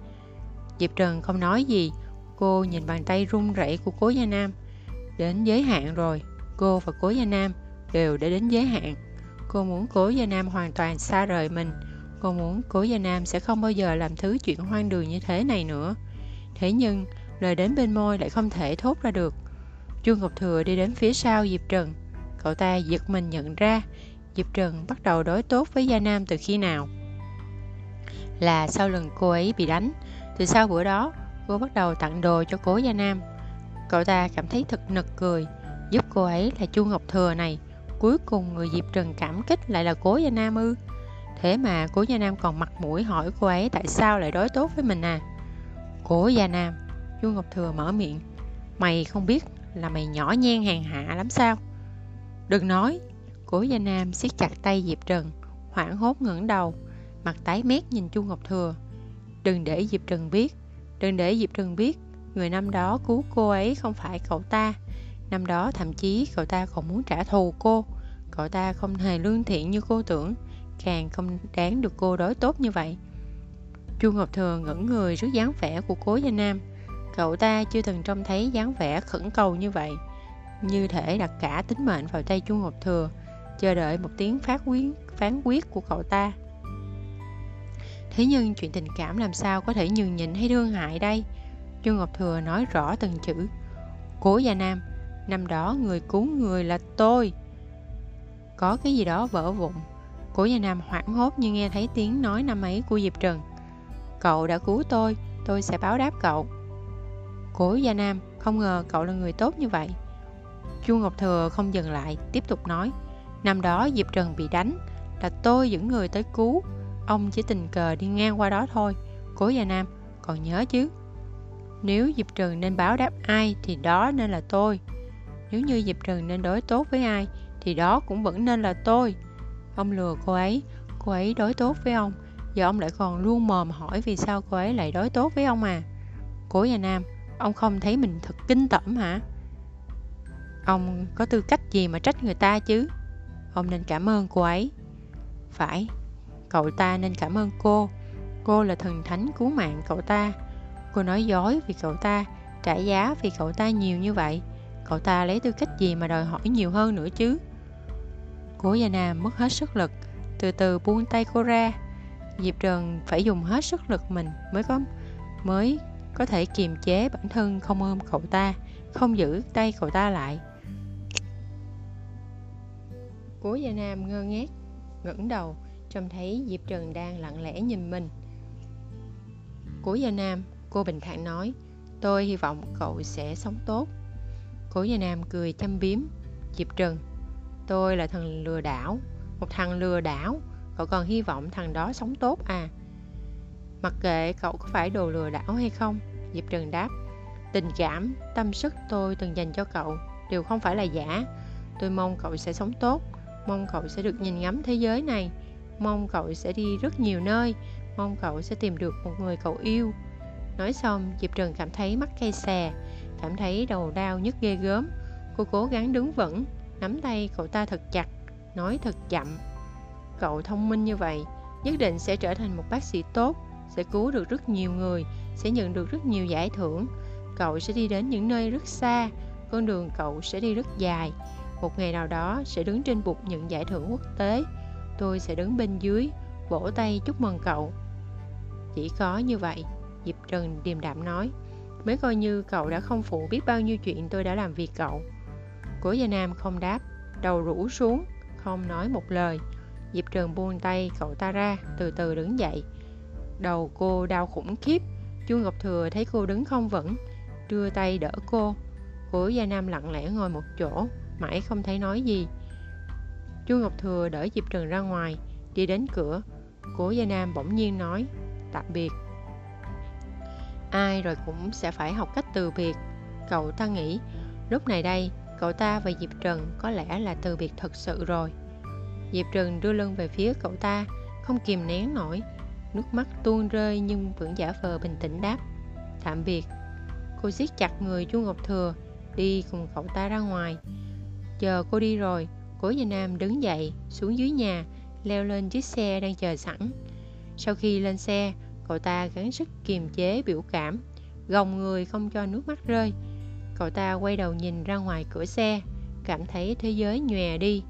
Diệp trần không nói gì, cô nhìn bàn tay run rẩy của cố gia nam. Đến giới hạn rồi, cô và cố gia nam đều đã đến giới hạn. Cô muốn cố gia nam hoàn toàn xa rời mình, cô muốn cố gia nam sẽ không bao giờ làm thứ chuyện hoang đường như thế này nữa. Thế nhưng, lời đến bên môi lại không thể thốt ra được. Chu ngọc thừa đi đến phía sau diệp trần cậu ta giật mình nhận ra diệp trần bắt đầu đối tốt với gia nam từ khi nào. Là sau lần cô ấy bị đánh, từ sau bữa đó, cô bắt đầu tặng đồ cho cố gia nam. Cậu ta cảm thấy thật nực cười, giúp cô ấy là chu ngọc thừa này, cuối cùng người diệp trần cảm kích lại là cố gia nam ư. Thế mà cố gia nam còn mặt mũi hỏi cô ấy tại sao lại đối tốt với mình à? Cố gia nam, chu ngọc thừa mở miệng, mày không biết là mày nhỏ nhen hàng hạ lắm sao? Đừng nói, cố gia nam siết chặt tay diệp trần, hoảng hốt ngẩng đầu, mặt tái mét nhìn chu ngọc thừa. Đừng để diệp trần biết, đừng để diệp trần biết, người năm đó cứu cô ấy không phải cậu ta. Năm đó thậm chí cậu ta còn muốn trả thù cô. Cậu ta không hề lương thiện như cô tưởng, càng không đáng được cô đối tốt như vậy. Chu ngọc thừa ngẩn người trước dáng vẻ của cố gia nam. Cậu ta chưa từng trông thấy dáng vẻ khẩn cầu như vậy như thể đặt cả tính mệnh vào tay chu ngọc thừa, chờ đợi một tiếng phát quyết, phán quyết của cậu ta. Thế nhưng chuyện tình cảm làm sao có thể nhường nhịn hay thương hại đây? Chu ngọc thừa nói rõ từng chữ. Cố gia nam, năm đó người cứu người là tôi. Có cái gì đó vỡ vụn. Cố gia nam hoảng hốt như nghe thấy tiếng nói năm ấy của diệp trần. Cậu đã cứu tôi tôi sẽ báo đáp cậu. Cố gia nam, không ngờ cậu là người tốt như vậy chu ngọc thừa không dừng lại, tiếp tục nói, năm đó diệp trần bị đánh, là tôi dẫn người tới cứu. Ông chỉ tình cờ đi ngang qua đó thôi. Cố gia nam, còn nhớ chứ? Nếu diệp trần nên báo đáp ai thì đó nên là tôi. Nếu như diệp trần nên đối tốt với ai thì đó cũng vẫn nên là tôi. Ông lừa cô ấy. Cô ấy đối tốt với ông. Giờ ông lại còn luôn mồm hỏi vì sao cô ấy lại đối tốt với ông à? Cố gia nam, ông không thấy mình thật kinh tởm hả? Ông có tư cách gì mà trách người ta chứ? Ông nên cảm ơn cô ấy. Phải, cậu ta nên cảm ơn cô. Cô là thần thánh cứu mạng cậu ta. Cô nói dối vì cậu ta, trả giá vì cậu ta nhiều như vậy. Cậu ta lấy tư cách gì mà đòi hỏi nhiều hơn nữa chứ? Cố gia nam mất hết sức lực, từ từ buông tay cô ra. Diệp trần phải dùng hết sức lực mình mới có mới có thể kiềm chế bản thân không ôm cậu ta, không giữ tay cậu ta lại cố gia nam ngơ ngác, ngẩng đầu, trông thấy diệp trần đang lặng lẽ nhìn mình. Cố gia nam, cô bình thản nói, tôi hy vọng cậu sẽ sống tốt. Cố gia nam cười chăm biếm, diệp trần, tôi là thằng lừa đảo, một thằng lừa đảo, cậu còn hy vọng thằng đó sống tốt à? Mặc kệ cậu có phải đồ lừa đảo hay không, diệp trần đáp, tình cảm, tâm sức tôi từng dành cho cậu đều không phải là giả, tôi mong cậu sẽ sống tốt mong cậu sẽ được nhìn ngắm thế giới này. Mong cậu sẽ đi rất nhiều nơi. Mong cậu sẽ tìm được một người cậu yêu. Nói xong, diệp trần cảm thấy mắt cay xè, cảm thấy đầu đau nhức ghê gớm. Cô cố gắng đứng vững, nắm tay cậu ta thật chặt, nói thật chậm. Cậu thông minh như vậy, nhất định sẽ trở thành một bác sĩ tốt, sẽ cứu được rất nhiều người, sẽ nhận được rất nhiều giải thưởng. Cậu sẽ đi đến những nơi rất xa, con đường cậu sẽ đi rất dài một ngày nào đó sẽ đứng trên bục nhận giải thưởng quốc tế. Tôi sẽ đứng bên dưới, vỗ tay chúc mừng cậu. Chỉ có như vậy, diệp trần điềm đạm nói. Mới coi như cậu đã không phụ biết bao nhiêu chuyện tôi đã làm vì cậu. Cố gia nam không đáp, đầu rũ xuống, không nói một lời. Diệp trần buông tay cậu ta ra, từ từ đứng dậy. Đầu cô đau khủng khiếp, chu ngọc thừa thấy cô đứng không vững, đưa tay đỡ cô. Cố gia nam lặng lẽ ngồi một chỗ mãi không thấy nói gì. Chu ngọc thừa đỡ diệp trần ra ngoài, đi đến cửa. Cố gia nam bỗng nhiên nói, tạm biệt. Ai rồi cũng sẽ phải học cách từ biệt. Cậu ta nghĩ, lúc này đây, cậu ta và diệp trần có lẽ là từ biệt thật sự rồi. Diệp trần đưa lưng về phía cậu ta, không kìm nén nổi. Nước mắt tuôn rơi nhưng vẫn giả vờ bình tĩnh đáp, tạm biệt. Cô siết chặt người chu ngọc thừa, đi cùng cậu ta ra ngoài chờ cô đi rồi. Cố gia nam đứng dậy, xuống dưới nhà, leo lên chiếc xe đang chờ sẵn. Sau khi lên xe, cậu ta gắng sức kiềm chế biểu cảm. Gồng người không cho nước mắt rơi. Cậu ta quay đầu nhìn ra ngoài cửa xe, cảm thấy thế giới nhòe đi.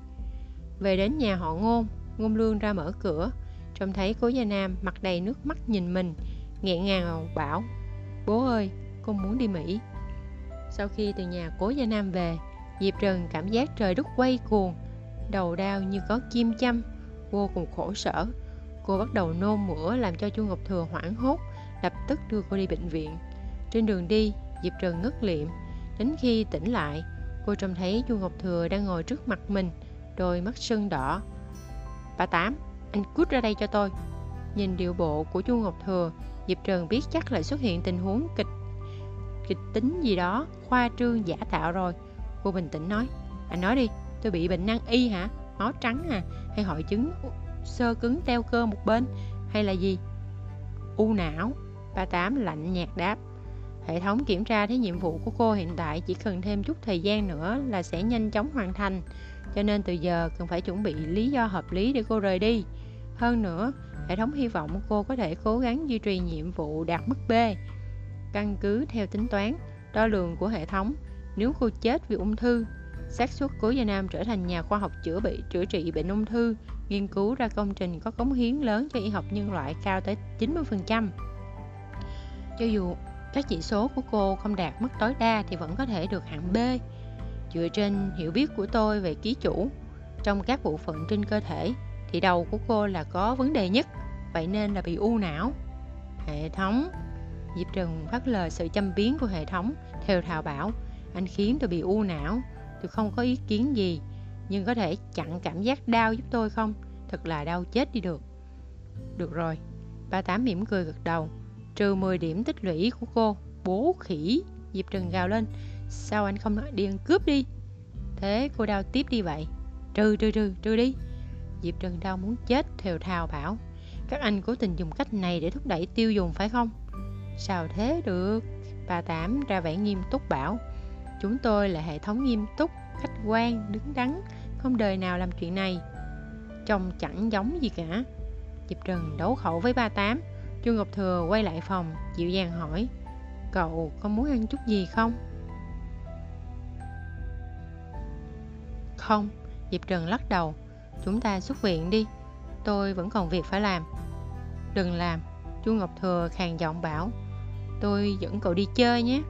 Về đến nhà họ ngôn ngôn lương ra mở cửa. Trông thấy cố gia nam mặt đầy nước mắt nhìn mình, nghẹn ngào bảo, bố ơi, con muốn đi mỹ. Sau khi từ nhà cố gia nam về diệp trần cảm giác trời đất quay cuồng, đầu đau như có kim châm, vô cùng khổ sở. Cô bắt đầu nôn mửa làm cho chu ngọc thừa hoảng hốt, lập tức đưa cô đi bệnh viện. Trên đường đi, diệp trần ngất liệm. Đến khi tỉnh lại, cô trông thấy chu ngọc thừa đang ngồi trước mặt mình, đôi mắt sưng đỏ. Bà tám, anh cút ra đây cho tôi. Nhìn điệu bộ của chu ngọc thừa, diệp trần biết chắc lại xuất hiện tình huống kịch kịch tính gì đó, khoa trương giả tạo rồi cô bình tĩnh nói, anh nói đi, tôi bị bệnh năng y hả? Máu trắng à? Hay hội chứng sơ cứng teo cơ một bên? Hay là gì? U não. Ba tám lạnh nhạt đáp, hệ thống kiểm tra thấy nhiệm vụ của cô hiện tại chỉ cần thêm chút thời gian nữa là sẽ nhanh chóng hoàn thành, cho nên từ giờ cần phải chuẩn bị lý do hợp lý để cô rời đi. Hơn nữa, hệ thống hy vọng cô có thể cố gắng duy trì nhiệm vụ đạt mức b. Căn cứ theo tính toán, đo lường của hệ thống nếu cô chết vì ung thư xác suất cố gia nam trở thành nhà khoa học chữa bị chữa trị bệnh ung thư nghiên cứu ra công trình có cống hiến lớn cho y học nhân loại cao tới 90%. Cho dù các chỉ số của cô không đạt mức tối đa thì vẫn có thể được hạng B. Dựa trên hiểu biết của tôi về ký chủ, trong các bộ phận trên cơ thể thì đầu của cô là có vấn đề nhất, vậy nên là bị u não. Hệ thống Diệp Trừng phát lời sự châm biếm của hệ thống theo thảo bảo anh khiến tôi bị u não. Tôi không có ý kiến gì, nhưng có thể chặn cảm giác đau giúp tôi không? Thật là đau chết đi được. Được rồi. Ba tám mỉm cười gật đầu. Trừ 10 điểm tích lũy của cô, bố khỉ, diệp trần gào lên. Sao anh không nói điên cướp đi? Thế cô đau tiếp đi vậy. Trừ trừ trừ trừ đi. Diệp trần đau muốn chết, thều thào bảo. Các anh cố tình dùng cách này để thúc đẩy tiêu dùng phải không? Sao thế được? Bà tám ra vẻ nghiêm túc bảo chúng tôi là hệ thống nghiêm túc, khách quan, đứng đắn, không đời nào làm chuyện này. Trông chẳng giống gì cả. Diệp trần đấu khẩu với ba tám. Chu ngọc thừa quay lại phòng, dịu dàng hỏi, cậu có muốn ăn chút gì không? Không. Diệp trần lắc đầu, chúng ta xuất viện đi. Tôi vẫn còn việc phải làm. Đừng làm. Chu ngọc thừa khàn giọng bảo, tôi dẫn cậu đi chơi nhé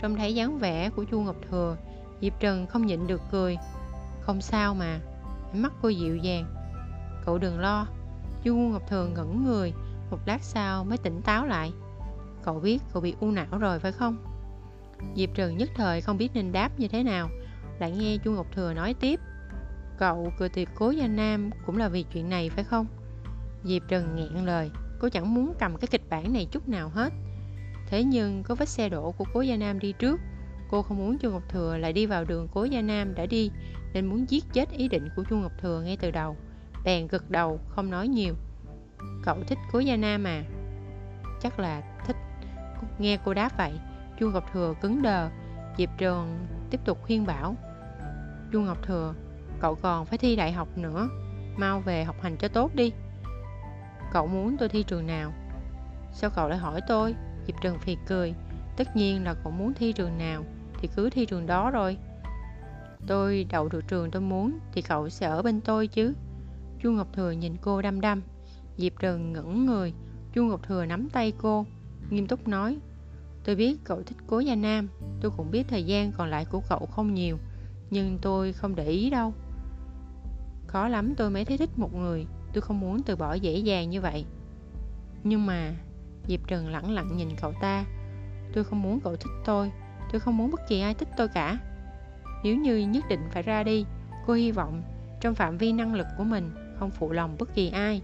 trông thấy dáng vẻ của chu ngọc thừa, diệp trần không nhịn được cười. Không sao mà mắt cô dịu dàng. Cậu đừng lo, chu ngọc thừa ngẩn người, một lát sau mới tỉnh táo lại. Cậu biết cậu bị u não rồi phải không? Diệp trần nhất thời không biết nên đáp như thế nào, lại nghe chu ngọc thừa nói tiếp. Cậu cười tuyệt cố gia nam cũng là vì chuyện này phải không? Diệp trần nghẹn lời, cô chẳng muốn cầm cái kịch bản này chút nào hết thế nhưng có vết xe đổ của cố gia nam đi trước. Cô không muốn chu ngọc thừa lại đi vào đường cố gia nam đã đi, nên muốn giết chết ý định của chu ngọc thừa ngay từ đầu. Bèn gật đầu, không nói nhiều. Cậu thích cố gia nam à? Chắc là thích. Nghe cô đáp vậy, chu ngọc thừa cứng đờ. Diệp trường tiếp tục khuyên bảo. Chu ngọc thừa, cậu còn phải thi đại học nữa, mau về học hành cho tốt đi. Cậu muốn tôi thi trường nào? Sao cậu lại hỏi tôi? Diệp trần phì cười. Tất nhiên là cậu muốn thi trường nào thì cứ thi trường đó rồi. Tôi đậu được trường tôi muốn thì cậu sẽ ở bên tôi chứ. Chu ngọc thừa nhìn cô đăm đăm. Diệp trần ngẩn người. Chu ngọc thừa nắm tay cô, nghiêm túc nói, tôi biết cậu thích cố gia nam, tôi cũng biết thời gian còn lại của cậu không nhiều, nhưng tôi không để ý đâu. Khó lắm, tôi mới thấy thích một người, tôi không muốn từ bỏ dễ dàng như vậy. Nhưng mà diệp trần lẳng lặng nhìn cậu ta. Tôi không muốn cậu thích tôi. Tôi không muốn bất kỳ ai thích tôi cả. Nếu như nhất định phải ra đi, cô hy vọng trong phạm vi năng lực của mình không phụ lòng bất kỳ ai.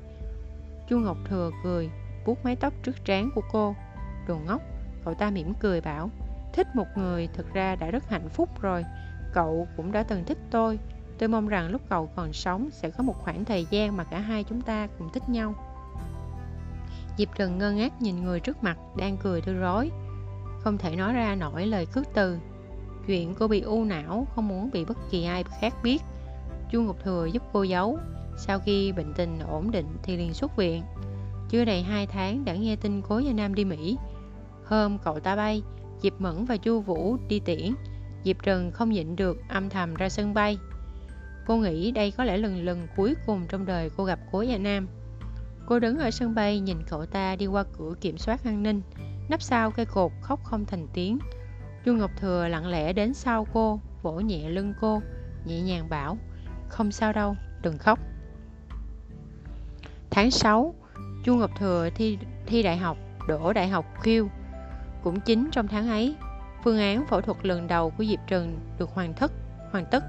Chu ngọc thừa cười, vuốt mái tóc trước trán của cô. Đồ ngốc, cậu ta mỉm cười bảo, thích một người thực ra đã rất hạnh phúc rồi. Cậu cũng đã từng thích tôi. Tôi mong rằng lúc cậu còn sống sẽ có một khoảng thời gian mà cả hai chúng ta cùng thích nhau. Diệp Trần ngơ ngác nhìn người trước mặt, đang cười tươi rói Không thể nói ra nổi lời khước từ. Chuyện cô bị u não, không muốn bị bất kỳ ai khác biết. Chu Ngọc Thừa giúp cô giấu. Sau khi bệnh tình ổn định thì liền xuất viện. Chưa đầy 2 tháng đã nghe tin cố gia Nam đi Mỹ. Hôm cậu ta bay, Diệp Mẫn và Chu Vũ đi tiễn. Diệp Trần không nhịn được âm thầm ra sân bay. Cô nghĩ đây có lẽ lần lần cuối cùng trong đời cô gặp cố gia Nam. Cô đứng ở sân bay nhìn cậu ta đi qua cửa kiểm soát an ninh Nắp sau cây cột khóc không thành tiếng. Chu Ngọc Thừa lặng lẽ đến sau cô Vỗ nhẹ lưng cô Nhẹ nhàng bảo Không sao đâu, đừng khóc. Tháng 6 Chu Ngọc Thừa thi, thi đại học Đổ đại học khiêu. Cũng chính trong tháng ấy Phương án phẫu thuật lần đầu của Diệp Trần được hoàn thất hoàn tất.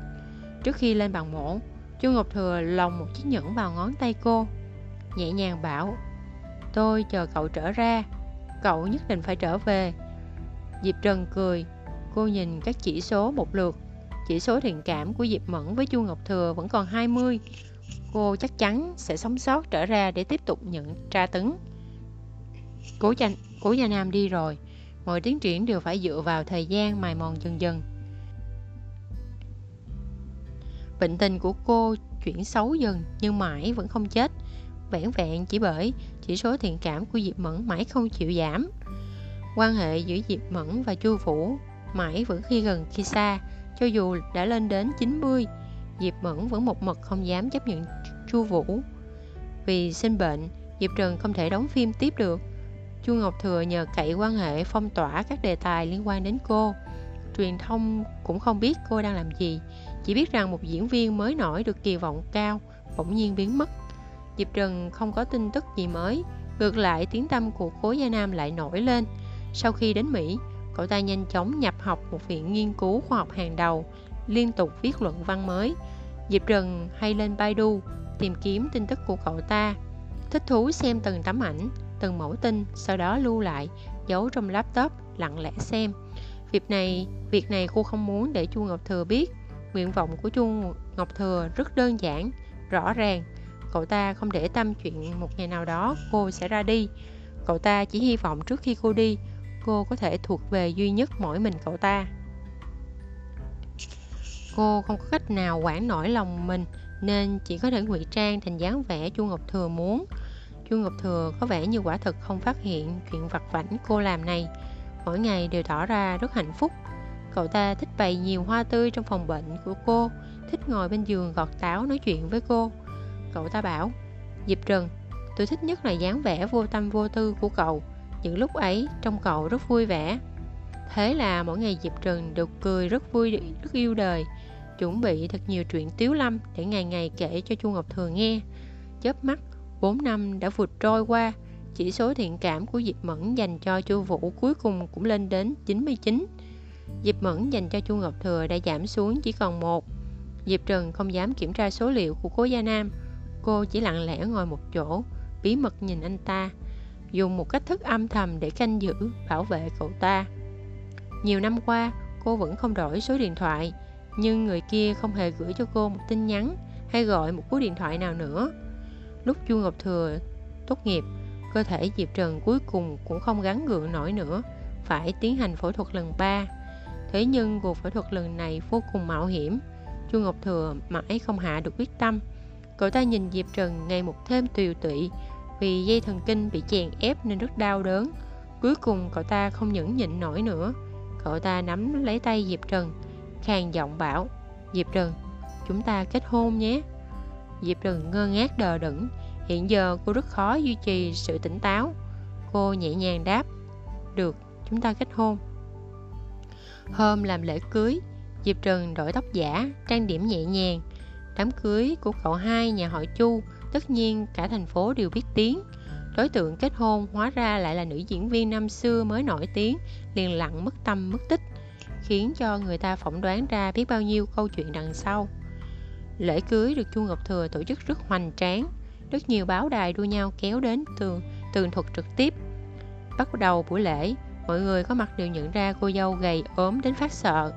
Trước khi lên bàn mổ Chu Ngọc Thừa lồng một chiếc nhẫn vào ngón tay cô Nhẹ nhàng bảo Tôi chờ cậu trở ra Cậu nhất định phải trở về. Diệp Trần cười Cô nhìn các chỉ số một lượt Chỉ số thiện cảm của Diệp Mẫn với Chu Ngọc Thừa vẫn còn 20 Cô chắc chắn sẽ sống sót trở ra để tiếp tục nhận tra tấn. Cố, gia, cố Gia Nam đi rồi Mọi tiến triển đều phải dựa vào thời gian mài mòn dần dần. Bệnh tình của cô chuyển xấu dần nhưng mãi vẫn không chết vẻn vẹn chỉ bởi chỉ số thiện cảm của Diệp Mẫn mãi không chịu giảm. Quan hệ giữa Diệp Mẫn và Chu Vũ mãi vẫn khi gần khi xa, cho dù đã lên đến 90, Diệp Mẫn vẫn một mực không dám chấp nhận Chu Vũ. Vì sinh bệnh, Diệp Trần không thể đóng phim tiếp được. Chu Ngọc Thừa nhờ cậy quan hệ phong tỏa các đề tài liên quan đến cô. Truyền thông cũng không biết cô đang làm gì, chỉ biết rằng một diễn viên mới nổi được kỳ vọng cao, bỗng nhiên biến mất. Diệp Trần không có tin tức gì mới, ngược lại tiếng tâm của cố gia Nam lại nổi lên. Sau khi đến Mỹ, cậu ta nhanh chóng nhập học một viện nghiên cứu khoa học hàng đầu, liên tục viết luận văn mới. Diệp Trần hay lên Baidu tìm kiếm tin tức của cậu ta, thích thú xem từng tấm ảnh, từng mẫu tin, sau đó lưu lại, giấu trong laptop, lặng lẽ xem. Việc này, việc này cô không muốn để Chu Ngọc Thừa biết. Nguyện vọng của Chu Ngọc Thừa rất đơn giản, rõ ràng, Cậu ta không để tâm chuyện một ngày nào đó cô sẽ ra đi. Cậu ta chỉ hy vọng trước khi cô đi, cô có thể thuộc về duy nhất mỗi mình cậu ta. Cô không có cách nào quản nổi lòng mình nên chỉ có thể ngụy trang thành dáng vẻ Chu Ngọc Thừa muốn. Chu Ngọc Thừa có vẻ như quả thực không phát hiện chuyện vặt vảnh cô làm này. Mỗi ngày đều tỏ ra rất hạnh phúc. Cậu ta thích bày nhiều hoa tươi trong phòng bệnh của cô, thích ngồi bên giường gọt táo nói chuyện với cô. Cậu ta bảo Diệp Trần Tôi thích nhất là dáng vẻ vô tâm vô tư của cậu. Những lúc ấy trong cậu rất vui vẻ. Thế là mỗi ngày Diệp Trần được cười rất vui, rất yêu đời Chuẩn bị thật nhiều chuyện tiếu lâm Để ngày ngày kể cho Chu Ngọc thừa nghe. Chớp mắt 4 năm đã vượt trôi qua Chỉ số thiện cảm của Diệp Mẫn dành cho Chu Vũ cuối cùng cũng lên đến 99 Diệp Mẫn dành cho Chu Ngọc Thừa đã giảm xuống chỉ còn một. Diệp Trần không dám kiểm tra số liệu của cố Gia Nam. Cô chỉ lặng lẽ ngồi một chỗ, bí mật nhìn anh ta, dùng một cách thức âm thầm để canh giữ, bảo vệ cậu ta. Nhiều năm qua, cô vẫn không đổi số điện thoại, nhưng người kia không hề gửi cho cô một tin nhắn hay gọi một cú điện thoại nào nữa. Lúc Chu Ngọc Thừa tốt nghiệp, cơ thể Diệp Trần cuối cùng cũng không gắn gượng nổi nữa, phải tiến hành phẫu thuật lần 3. Thế nhưng cuộc phẫu thuật lần này vô cùng mạo hiểm, Chu Ngọc Thừa mãi không hạ được quyết tâm. Cậu ta nhìn Diệp Trần ngày một thêm tiều tụy vì dây thần kinh bị chèn ép nên rất đau đớn. Cuối cùng cậu ta không nhẫn nhịn nổi nữa. Cậu ta nắm lấy tay Diệp Trần, khàn giọng bảo, Diệp Trần, chúng ta kết hôn nhé. Diệp Trần ngơ ngác đờ đẫn, hiện giờ cô rất khó duy trì sự tỉnh táo. Cô nhẹ nhàng đáp, được, chúng ta kết hôn. Hôm làm lễ cưới, Diệp Trần đổi tóc giả, trang điểm nhẹ nhàng, Đám cưới của cậu hai nhà họ Chu, tất nhiên cả thành phố đều biết tiếng. Đối tượng kết hôn hóa ra lại là nữ diễn viên năm xưa mới nổi tiếng, liền lặng mất tâm mất tích, khiến cho người ta phỏng đoán ra biết bao nhiêu câu chuyện đằng sau. Lễ cưới được Chu Ngọc Thừa tổ chức rất hoành tráng, rất nhiều báo đài đua nhau kéo đến tường, tường thuật trực tiếp. Bắt đầu buổi lễ, mọi người có mặt đều nhận ra cô dâu gầy ốm đến phát sợ.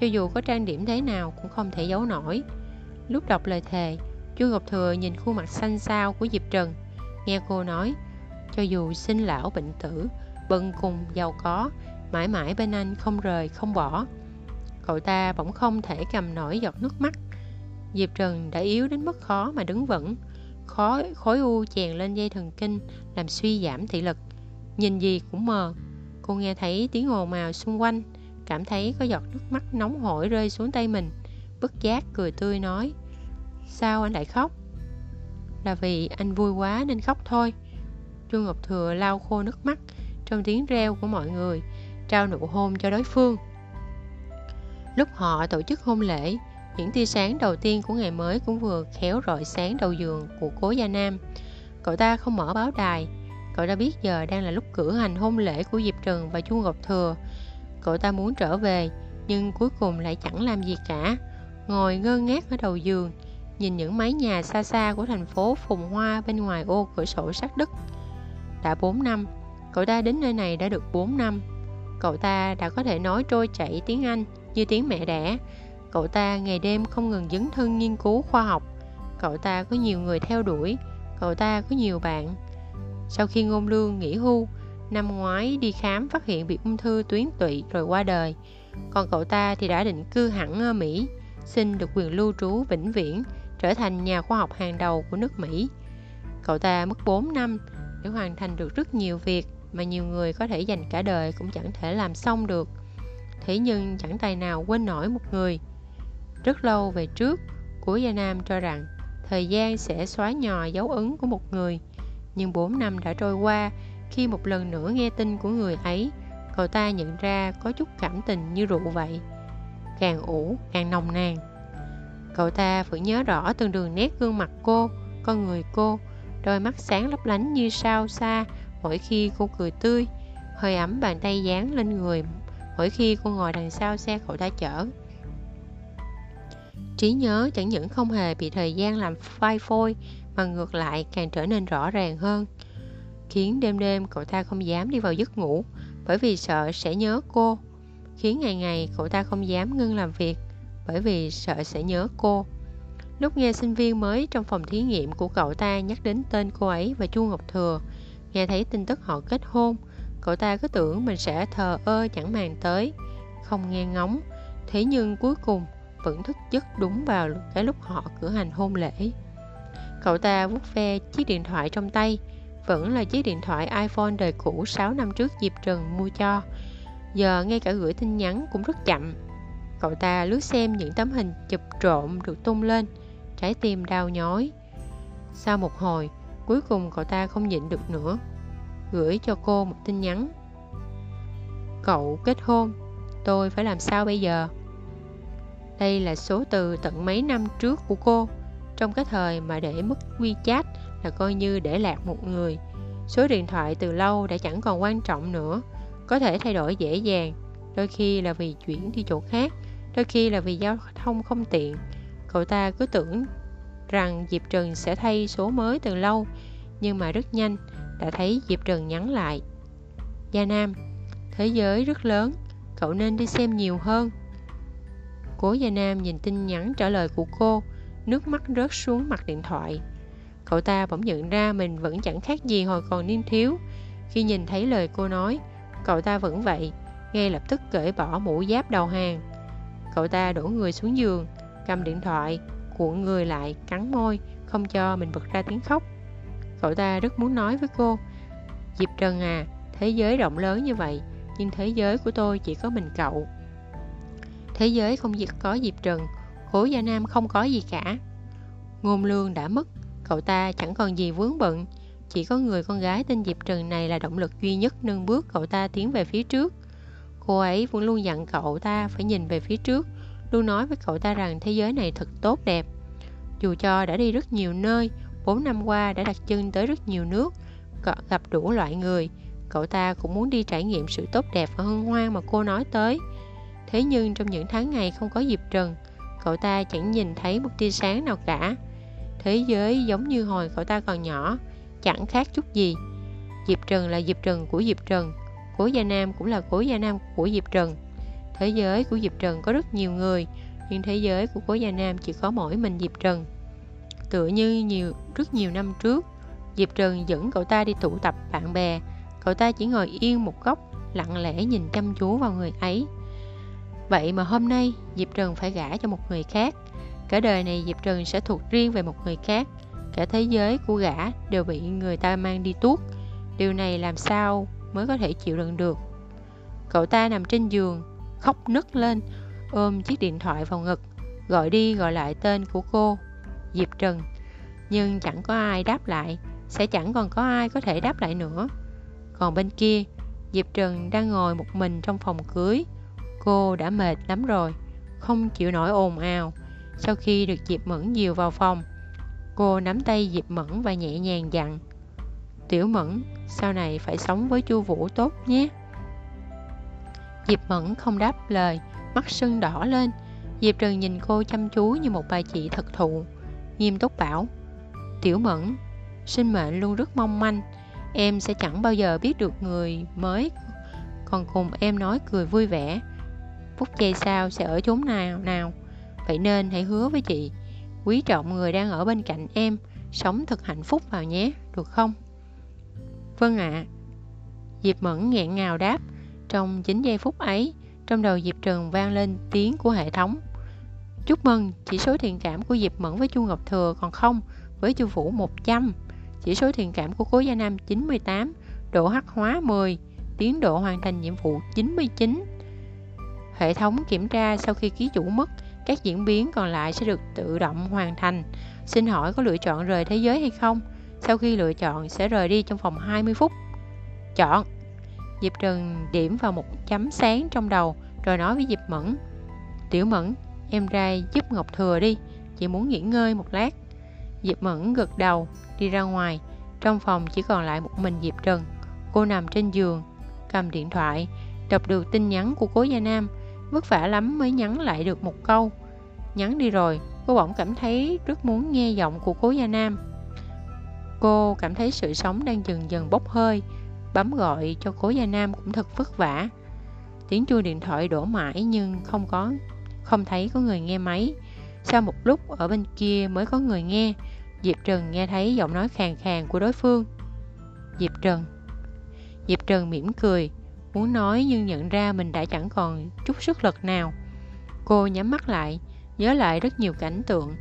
Cho dù có trang điểm thế nào cũng không thể giấu nổi. Lúc đọc lời thề, Chu Ngọc Thừa nhìn khuôn mặt xanh xao của Diệp Trần, nghe cô nói, cho dù sinh lão bệnh tử bần cùng giàu có mãi mãi bên anh không rời không bỏ. Cậu ta bỗng không thể cầm nổi giọt nước mắt. Diệp trần đã yếu đến mức khó mà đứng vững. Khói, khối u chèn lên dây thần kinh làm suy giảm thị lực. Nhìn gì cũng mờ. Cô nghe thấy tiếng ồn ào xung quanh cảm thấy có giọt nước mắt nóng hổi rơi xuống tay mình bất giác cười tươi nói, sao anh lại khóc? Là vì anh vui quá nên khóc thôi. Chu ngọc thừa lau khô nước mắt trong tiếng reo của mọi người, trao nụ hôn cho đối phương. Lúc họ tổ chức hôn lễ, những tia sáng đầu tiên của ngày mới cũng vừa khéo rọi sáng đầu giường của cố gia nam. Cậu ta không mở báo đài, cậu ta biết giờ đang là lúc cử hành hôn lễ của diệp trần và chu ngọc thừa. Cậu ta muốn trở về, nhưng cuối cùng lại chẳng làm gì cả ngồi ngơ ngác ở đầu giường, nhìn những mái nhà xa xa của thành phố phùng hoa bên ngoài ô cửa sổ sắt đất. Đã 4 năm, cậu ta đến nơi này đã được 4 năm. Cậu ta đã có thể nói trôi chảy tiếng anh như tiếng mẹ đẻ. Cậu ta ngày đêm không ngừng dấn thân nghiên cứu khoa học. Cậu ta có nhiều người theo đuổi, cậu ta có nhiều bạn. Sau khi ngôn lương nghỉ hưu, năm ngoái đi khám phát hiện bị ung thư tuyến tụy rồi qua đời. Còn cậu ta thì đã định cư hẳn ở mỹ xin được quyền lưu trú vĩnh viễn, trở thành nhà khoa học hàng đầu của nước mỹ. Cậu ta mất 4 năm để hoàn thành được rất nhiều việc mà nhiều người có thể dành cả đời cũng chẳng thể làm xong được. Thế nhưng chẳng tài nào quên nổi một người. Rất lâu về trước của gia nam cho rằng thời gian sẽ xóa nhòa dấu ấn của một người. Nhưng 4 năm đã trôi qua, khi một lần nữa nghe tin của người ấy, cậu ta nhận ra có chút cảm tình như rượu vậy càng ủ, càng nồng nàn. Cậu ta vẫn nhớ rõ từng đường nét gương mặt cô, con người cô, đôi mắt sáng lấp lánh như sao xa mỗi khi cô cười tươi, hơi ấm bàn tay dán lên người mỗi khi cô ngồi đằng sau xe cậu ta chở. Trí nhớ chẳng những không hề bị thời gian làm phai phôi, mà ngược lại càng trở nên rõ ràng hơn, khiến đêm đêm cậu ta không dám đi vào giấc ngủ bởi vì sợ sẽ nhớ cô khiến ngày ngày cậu ta không dám ngưng làm việc bởi vì sợ sẽ nhớ cô. Lúc nghe sinh viên mới trong phòng thí nghiệm của cậu ta nhắc đến tên cô ấy và chu ngọc thừa, nghe thấy tin tức họ kết hôn, cậu ta cứ tưởng mình sẽ thờ ơ chẳng màng tới, không nghe ngóng. Thế nhưng cuối cùng vẫn thức giấc đúng vào cái lúc họ cử hành hôn lễ. Cậu ta vuốt ve chiếc điện thoại trong tay, vẫn là chiếc điện thoại iPhone đời cũ 6 năm trước Diệp Trần mua cho. Giờ ngay cả gửi tin nhắn cũng rất chậm. Cậu ta lướt xem những tấm hình chụp trộm được tung lên, trái tim đau nhói. Sau một hồi, cuối cùng cậu ta không nhịn được nữa. Gửi cho cô một tin nhắn. Cậu kết hôn, tôi phải làm sao bây giờ? Đây là số từ tận mấy năm trước của cô, trong cái thời mà để mất WeChat là coi như để lạc một người số điện thoại từ lâu đã chẳng còn quan trọng nữa có thể thay đổi dễ dàng đôi khi là vì chuyển đi chỗ khác đôi khi là vì giao thông không tiện. Cậu ta cứ tưởng rằng diệp trần sẽ thay số mới từ lâu nhưng mà rất nhanh đã thấy diệp trần nhắn lại. Gia nam thế giới rất lớn cậu nên đi xem nhiều hơn. Cố gia nam nhìn tin nhắn trả lời của cô nước mắt rớt xuống mặt điện thoại. Cậu ta bỗng nhận ra mình vẫn chẳng khác gì hồi còn niên thiếu. Khi nhìn thấy lời cô nói, cậu ta vẫn vậy, ngay lập tức cởi bỏ mũ giáp đầu hàng. Cậu ta đổ người xuống giường, cầm điện thoại, cuộn người lại, cắn môi, không cho mình bật ra tiếng khóc. Cậu ta rất muốn nói với cô, Diệp Trần à, thế giới rộng lớn như vậy, nhưng thế giới của tôi chỉ có mình cậu. Thế giới không chỉ có Diệp Trần, Cố Gia Nam không có gì cả. Ngôn lương đã mất, Cậu ta chẳng còn gì vướng bận chỉ có người con gái tên Diệp Trần này là động lực duy nhất nâng bước cậu ta tiến về phía trước. Cô ấy vẫn luôn dặn cậu ta phải nhìn về phía trước Luôn nói với cậu ta rằng thế giới này thật tốt đẹp. Dù cho đã đi rất nhiều nơi 4 năm qua đã đặt chân tới rất nhiều nước Gặp đủ loại người Cậu ta cũng muốn đi trải nghiệm sự tốt đẹp và hân hoan mà cô nói tới. Thế nhưng trong những tháng ngày không có Diệp Trần Cậu ta chẳng nhìn thấy một tia sáng nào cả. Thế giới giống như hồi cậu ta còn nhỏ, chẳng khác chút gì. Diệp Trần là Diệp Trần của Diệp Trần, Cố Gia Nam cũng là Cố Gia Nam của Diệp Trần. Thế giới của Diệp Trần có rất nhiều người, nhưng thế giới của Cố Gia Nam chỉ có mỗi mình Diệp Trần. Tựa như nhiều rất nhiều năm trước, Diệp Trần dẫn cậu ta đi tụ tập bạn bè Cậu ta chỉ ngồi yên một góc Lặng lẽ nhìn chăm chú vào người ấy Vậy mà hôm nay Diệp Trần phải gả cho một người khác Cả đời này Diệp Trần sẽ thuộc riêng về một người khác Cả thế giới của gã đều bị người ta mang đi tuốt. Điều này làm sao mới có thể chịu đựng được? Cậu ta nằm trên giường, Khóc nức lên, Ôm chiếc điện thoại vào ngực, Gọi đi gọi lại tên của cô, Diệp Trần. Nhưng chẳng có ai đáp lại, Sẽ chẳng còn có ai có thể đáp lại nữa. Còn bên kia, Diệp Trần đang ngồi một mình trong phòng cưới. Cô đã mệt lắm rồi, Không chịu nổi ồn ào. Sau khi được Diệp Mẫn dìu vào phòng Cô nắm tay Diệp Mẫn và nhẹ nhàng dặn, Tiểu Mẫn, Sau này phải sống với chu Vũ tốt nhé. Diệp Mẫn không đáp lời, Mắt sưng đỏ lên. Diệp Trần nhìn cô chăm chú như một bà chị thật thụ. Nghiêm túc bảo, Tiểu Mẫn, Sinh mệnh luôn rất mong manh. Em sẽ chẳng bao giờ biết được người mới, Còn cùng em nói cười vui vẻ. Phút giây sau sẽ ở chốn nào nào. Vậy nên hãy hứa với chị Quý trọng người đang ở bên cạnh em, Sống thật hạnh phúc vào nhé, Được không? Vâng ạ. Diệp Mẫn nghẹn ngào đáp. Trong 9 giây phút ấy, Trong đầu Diệp Trần vang lên tiếng của hệ thống. Chúc mừng, Chỉ số thiện cảm của Diệp Mẫn với Chu Ngọc Thừa còn không? Với Chu Vũ 100 Chỉ số thiện cảm của Cố Gia Nam 98 Độ hắc hóa 10 Tiến độ hoàn thành nhiệm vụ 99 Hệ thống kiểm tra sau khi ký chủ mất các diễn biến còn lại sẽ được tự động hoàn thành. Xin hỏi có lựa chọn rời thế giới hay không? Sau khi lựa chọn sẽ rời đi trong vòng 20 phút. Chọn. Diệp Trần điểm vào một chấm sáng trong đầu rồi nói với Diệp Mẫn. Tiểu Mẫn, em ra giúp Ngọc Thừa đi, chị muốn nghỉ ngơi một lát. Diệp Mẫn gật đầu, đi ra ngoài. Trong phòng chỉ còn lại một mình Diệp Trần. Cô nằm trên giường, cầm điện thoại, đọc được tin nhắn của cố Gia Nam Vất vả lắm mới nhắn lại được một câu. Nhắn đi rồi, Cô bỗng cảm thấy rất muốn nghe giọng của cố Gia Nam. Cô cảm thấy sự sống đang dần dần bốc hơi, Bấm gọi cho cố Gia Nam cũng thật vất vả. Tiếng chuông điện thoại đổ mãi nhưng không có, Không thấy có người nghe máy. Sau một lúc ở bên kia mới có người nghe. Diệp Trần nghe thấy giọng nói khàn khàn của đối phương. Diệp Trần. Diệp Trần mỉm cười. Muốn nói nhưng nhận ra mình đã chẳng còn chút sức lực nào. Cô nhắm mắt lại, Nhớ lại rất nhiều cảnh tượng.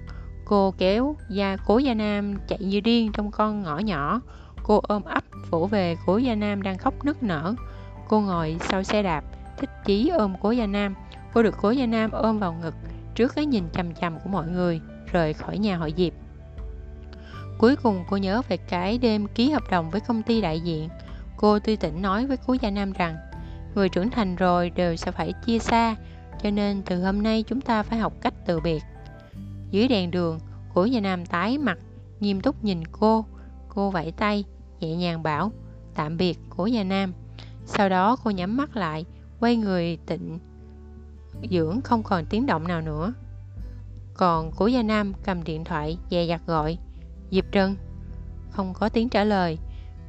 Cô kéo da cố Gia Nam chạy như điên trong con ngõ nhỏ. Cô ôm ấp vỗ về cố Gia Nam đang khóc nức nở. Cô ngồi sau xe đạp, Thích chí ôm cố Gia Nam. Cô được cố Gia Nam ôm vào ngực Trước cái nhìn chằm chằm của mọi người, Rời khỏi nhà hội Diệp Cuối cùng cô nhớ về cái đêm ký hợp đồng với công ty đại diện. Cô tươi tỉnh nói với cố gia nam rằng, Người trưởng thành rồi đều sẽ phải chia xa, Cho nên từ hôm nay chúng ta phải học cách từ biệt. Dưới đèn đường, Cố gia nam tái mặt, Nghiêm túc nhìn cô. Cô vẫy tay, Nhẹ nhàng bảo, Tạm biệt, cố gia nam. Sau đó cô nhắm mắt lại, Quay người tịnh Dưỡng, không còn tiếng động nào nữa. Còn cố gia nam cầm điện thoại Dè dặt gọi, Diệp Trân. Không có tiếng trả lời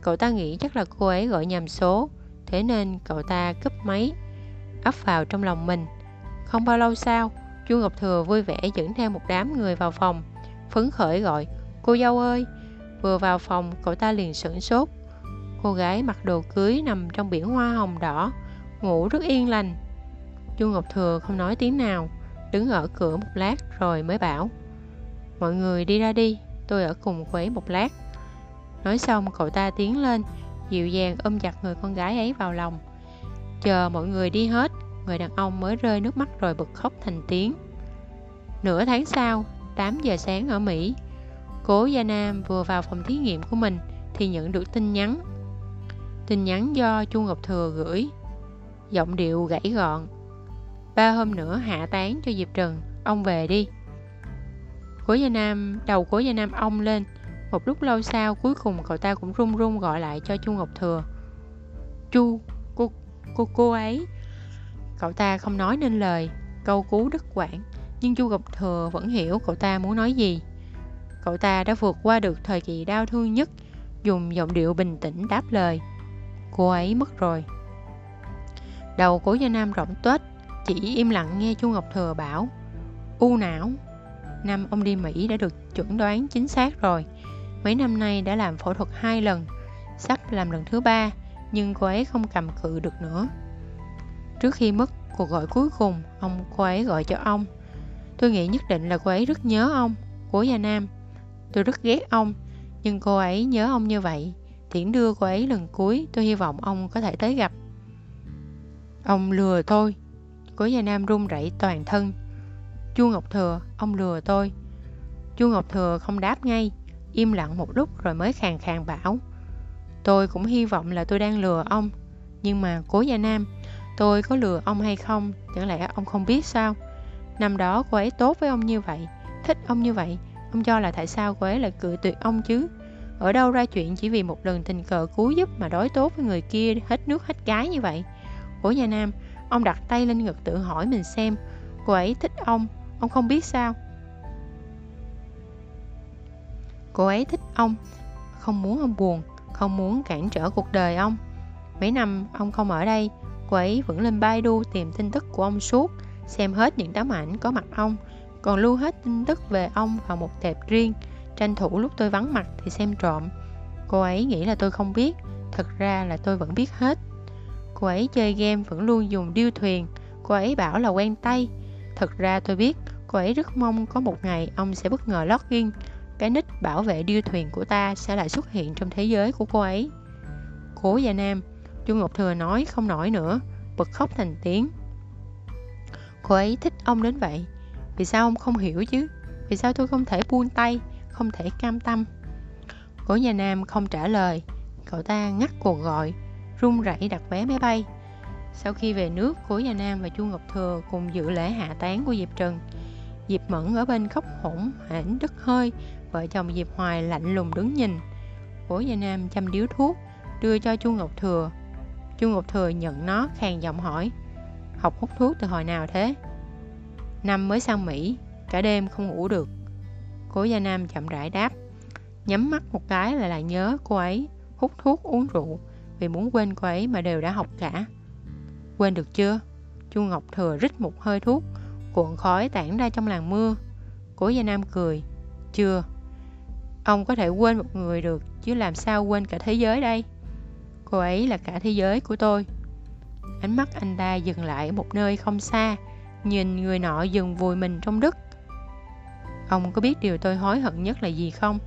Cậu ta nghĩ chắc là cô ấy gọi nhầm số, Thế nên cậu ta cúp máy, Ấp vào trong lòng mình. Không bao lâu sau, Chu Ngọc Thừa vui vẻ dẫn theo một đám người vào phòng, Phấn khởi gọi, Cô dâu ơi! Vừa vào phòng, cậu ta liền sửng sốt. Cô gái mặc đồ cưới nằm trong biển hoa hồng đỏ, Ngủ rất yên lành. Chu Ngọc Thừa không nói tiếng nào, Đứng ở cửa một lát rồi mới bảo, Mọi người đi ra đi, Tôi ở cùng cô ấy một lát. Nói xong, cậu ta tiến lên, Dịu dàng ôm chặt người con gái ấy vào lòng. Chờ mọi người đi hết, Người đàn ông mới rơi nước mắt rồi bật khóc thành tiếng. Nửa tháng sau 8 giờ sáng ở Mỹ, Cố Gia Nam vừa vào phòng thí nghiệm của mình Thì nhận được tin nhắn. Tin nhắn do Chu Ngọc Thừa gửi. Giọng điệu gãy gọn. Ba hôm nữa hạ tán cho Diệp Trần, Ông về đi. Cố Gia Nam Đầu Cố Gia Nam ông lên một lúc lâu sau cuối cùng cậu ta cũng run run gọi lại cho Chu Ngọc Thừa. Chu, cô, cô, cô ấy. Cậu ta không nói nên lời Câu cú đứt quãng Nhưng Chu Ngọc Thừa vẫn hiểu cậu ta muốn nói gì. Cậu ta đã vượt qua được thời kỳ đau thương nhất Dùng giọng điệu bình tĩnh đáp lời Cô ấy mất rồi. Đầu cố gia Nam rộng tuếch Chỉ im lặng nghe Chu Ngọc Thừa bảo U não Năm ông đi Mỹ đã được chuẩn đoán chính xác rồi. Mấy năm nay đã làm phẫu thuật hai lần, sắp làm lần thứ ba, nhưng cô ấy không cầm cự được nữa. Trước khi mất cuộc gọi cuối cùng, ông cô ấy gọi cho ông. Tôi nghĩ nhất định là cô ấy rất nhớ ông, cố Gia Nam. Tôi rất ghét ông, nhưng cô ấy nhớ ông như vậy. Tiễn đưa cô ấy lần cuối, tôi hy vọng ông có thể tới gặp. Ông lừa tôi. Cố Gia Nam run rẩy toàn thân. Chu Ngọc Thừa, ông lừa tôi. Chu Ngọc Thừa không đáp ngay, im lặng một lúc rồi mới khàn khàn bảo. Tôi cũng hy vọng là tôi đang lừa ông, nhưng mà Cố Gia Nam, tôi có lừa ông hay không, chẳng lẽ ông không biết sao? Năm đó cô ấy tốt với ông như vậy, thích ông như vậy, ông cho là tại sao cô ấy lại cự tuyệt ông chứ? Ở đâu ra chuyện chỉ vì một lần tình cờ cứu giúp mà đối tốt với người kia hết nước hết cái như vậy? Cố Gia Nam, ông đặt tay lên ngực tự hỏi mình xem, cô ấy thích ông, ông không biết sao? Cô ấy thích ông, không muốn ông buồn, không muốn cản trở cuộc đời ông. Mấy năm ông không ở đây, cô ấy vẫn lên Baidu tìm tin tức của ông suốt, xem hết những tấm ảnh có mặt ông, còn lưu hết tin tức về ông vào một tệp riêng, tranh thủ lúc tôi vắng mặt thì xem trộm. Cô ấy nghĩ là tôi không biết, thật ra là tôi vẫn biết hết. Cô ấy chơi game vẫn luôn dùng điêu thuyền, cô ấy bảo là quen tay. Thật ra tôi biết, cô ấy rất mong có một ngày ông sẽ bất ngờ login, cái nick bảo vệ điêu thuyền của ta sẽ lại xuất hiện trong thế giới của cô ấy. Cố Gia Nam, Chu Ngọc Thừa nói không nổi nữa, bật khóc thành tiếng. Cô ấy thích ông đến vậy, vì sao ông không hiểu chứ? Vì sao tôi không thể buông tay, không thể cam tâm? Cố Gia Nam không trả lời, cậu ta ngắt cuộc gọi, run rẩy đặt vé máy bay. Sau khi về nước, Cố Gia Nam và Chu Ngọc Thừa cùng dự lễ hạ táng của Diệp Trần. Diệp Mẫn ở bên khóc hỗn hển đứt hơi Vợ chồng Diệp Hoài lạnh lùng đứng nhìn. Cố Gia Nam chăm điếu thuốc, Đưa cho Chu Ngọc Thừa. Chu Ngọc Thừa nhận nó, khàn giọng hỏi, Học hút thuốc từ hồi nào thế? Năm mới sang Mỹ, Cả đêm không ngủ được. Cố Gia Nam chậm rãi đáp, Nhắm mắt một cái là lại nhớ cô ấy Hút thuốc uống rượu, Vì muốn quên cô ấy mà đều đã học cả. Quên được chưa? Chu Ngọc Thừa rít một hơi thuốc, Cuộn khói tản ra trong làn mưa. Cố Gia Nam cười, Chưa. Ông có thể quên một người được, chứ làm sao quên cả thế giới đây? Cô ấy là cả thế giới của tôi. Ánh mắt anh ta dừng lại ở một nơi không xa, nhìn người nọ dừng vùi mình trong đất. Ông có biết điều tôi hối hận nhất là gì không?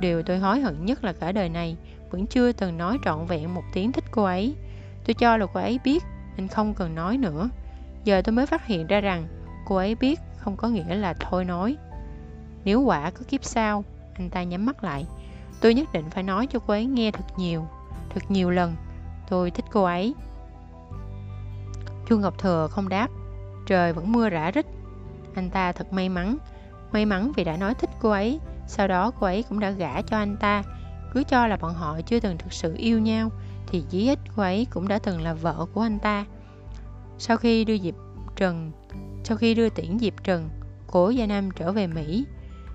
Điều tôi hối hận nhất là cả đời này vẫn chưa từng nói trọn vẹn một tiếng thích cô ấy. Tôi cho là cô ấy biết nên không cần nói nữa. Giờ tôi mới phát hiện ra rằng cô ấy biết không có nghĩa là thôi nói. Nếu quả có kiếp sau, anh ta nhắm mắt lại. Tôi nhất định phải nói cho cô ấy nghe thật nhiều Thật nhiều lần. Tôi thích cô ấy. Chu Ngọc Thừa không đáp. Trời vẫn mưa rã rít Anh ta thật may mắn. May mắn vì đã nói thích cô ấy. Sau đó cô ấy cũng đã gả cho anh ta. Cứ cho là bọn họ chưa từng thực sự yêu nhau, Thì chí ít cô ấy cũng đã từng là vợ của anh ta. Sau khi đưa Diệp Trần, Sau khi đưa tiễn Diệp Trần, Cố Gia Nam trở về Mỹ,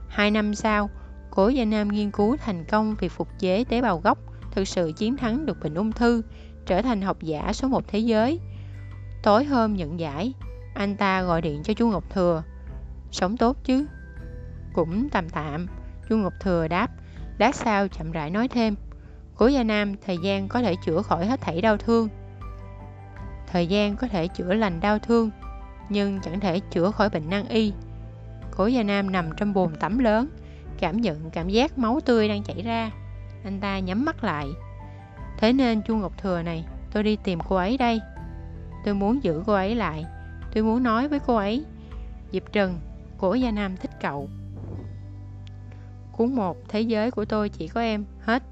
Hai năm sau Cố Gia Nam nghiên cứu thành công việc phục chế tế bào gốc, thực sự chiến thắng được bệnh ung thư, trở thành học giả số một thế giới. Tối hôm nhận giải, anh ta gọi điện cho Chu Ngọc Thừa. Sống tốt chứ? Cũng tạm tạm, Chu Ngọc Thừa đáp, lát sau chậm rãi nói thêm. Cố Gia Nam, thời gian có thể chữa khỏi hết thảy đau thương. Thời gian có thể chữa lành đau thương, nhưng chẳng thể chữa khỏi bệnh nan y. Cố Gia Nam nằm trong bồn tắm lớn, cảm nhận cảm giác máu tươi đang chảy ra. Anh ta nhắm mắt lại. Thế nên Chu Ngọc Thừa này, tôi đi tìm cô ấy đây. Tôi muốn giữ cô ấy lại. Tôi muốn nói với cô ấy. Diệp Trần, của Gia Nam thích cậu. Cuốn một Thế giới của tôi chỉ có em, hết.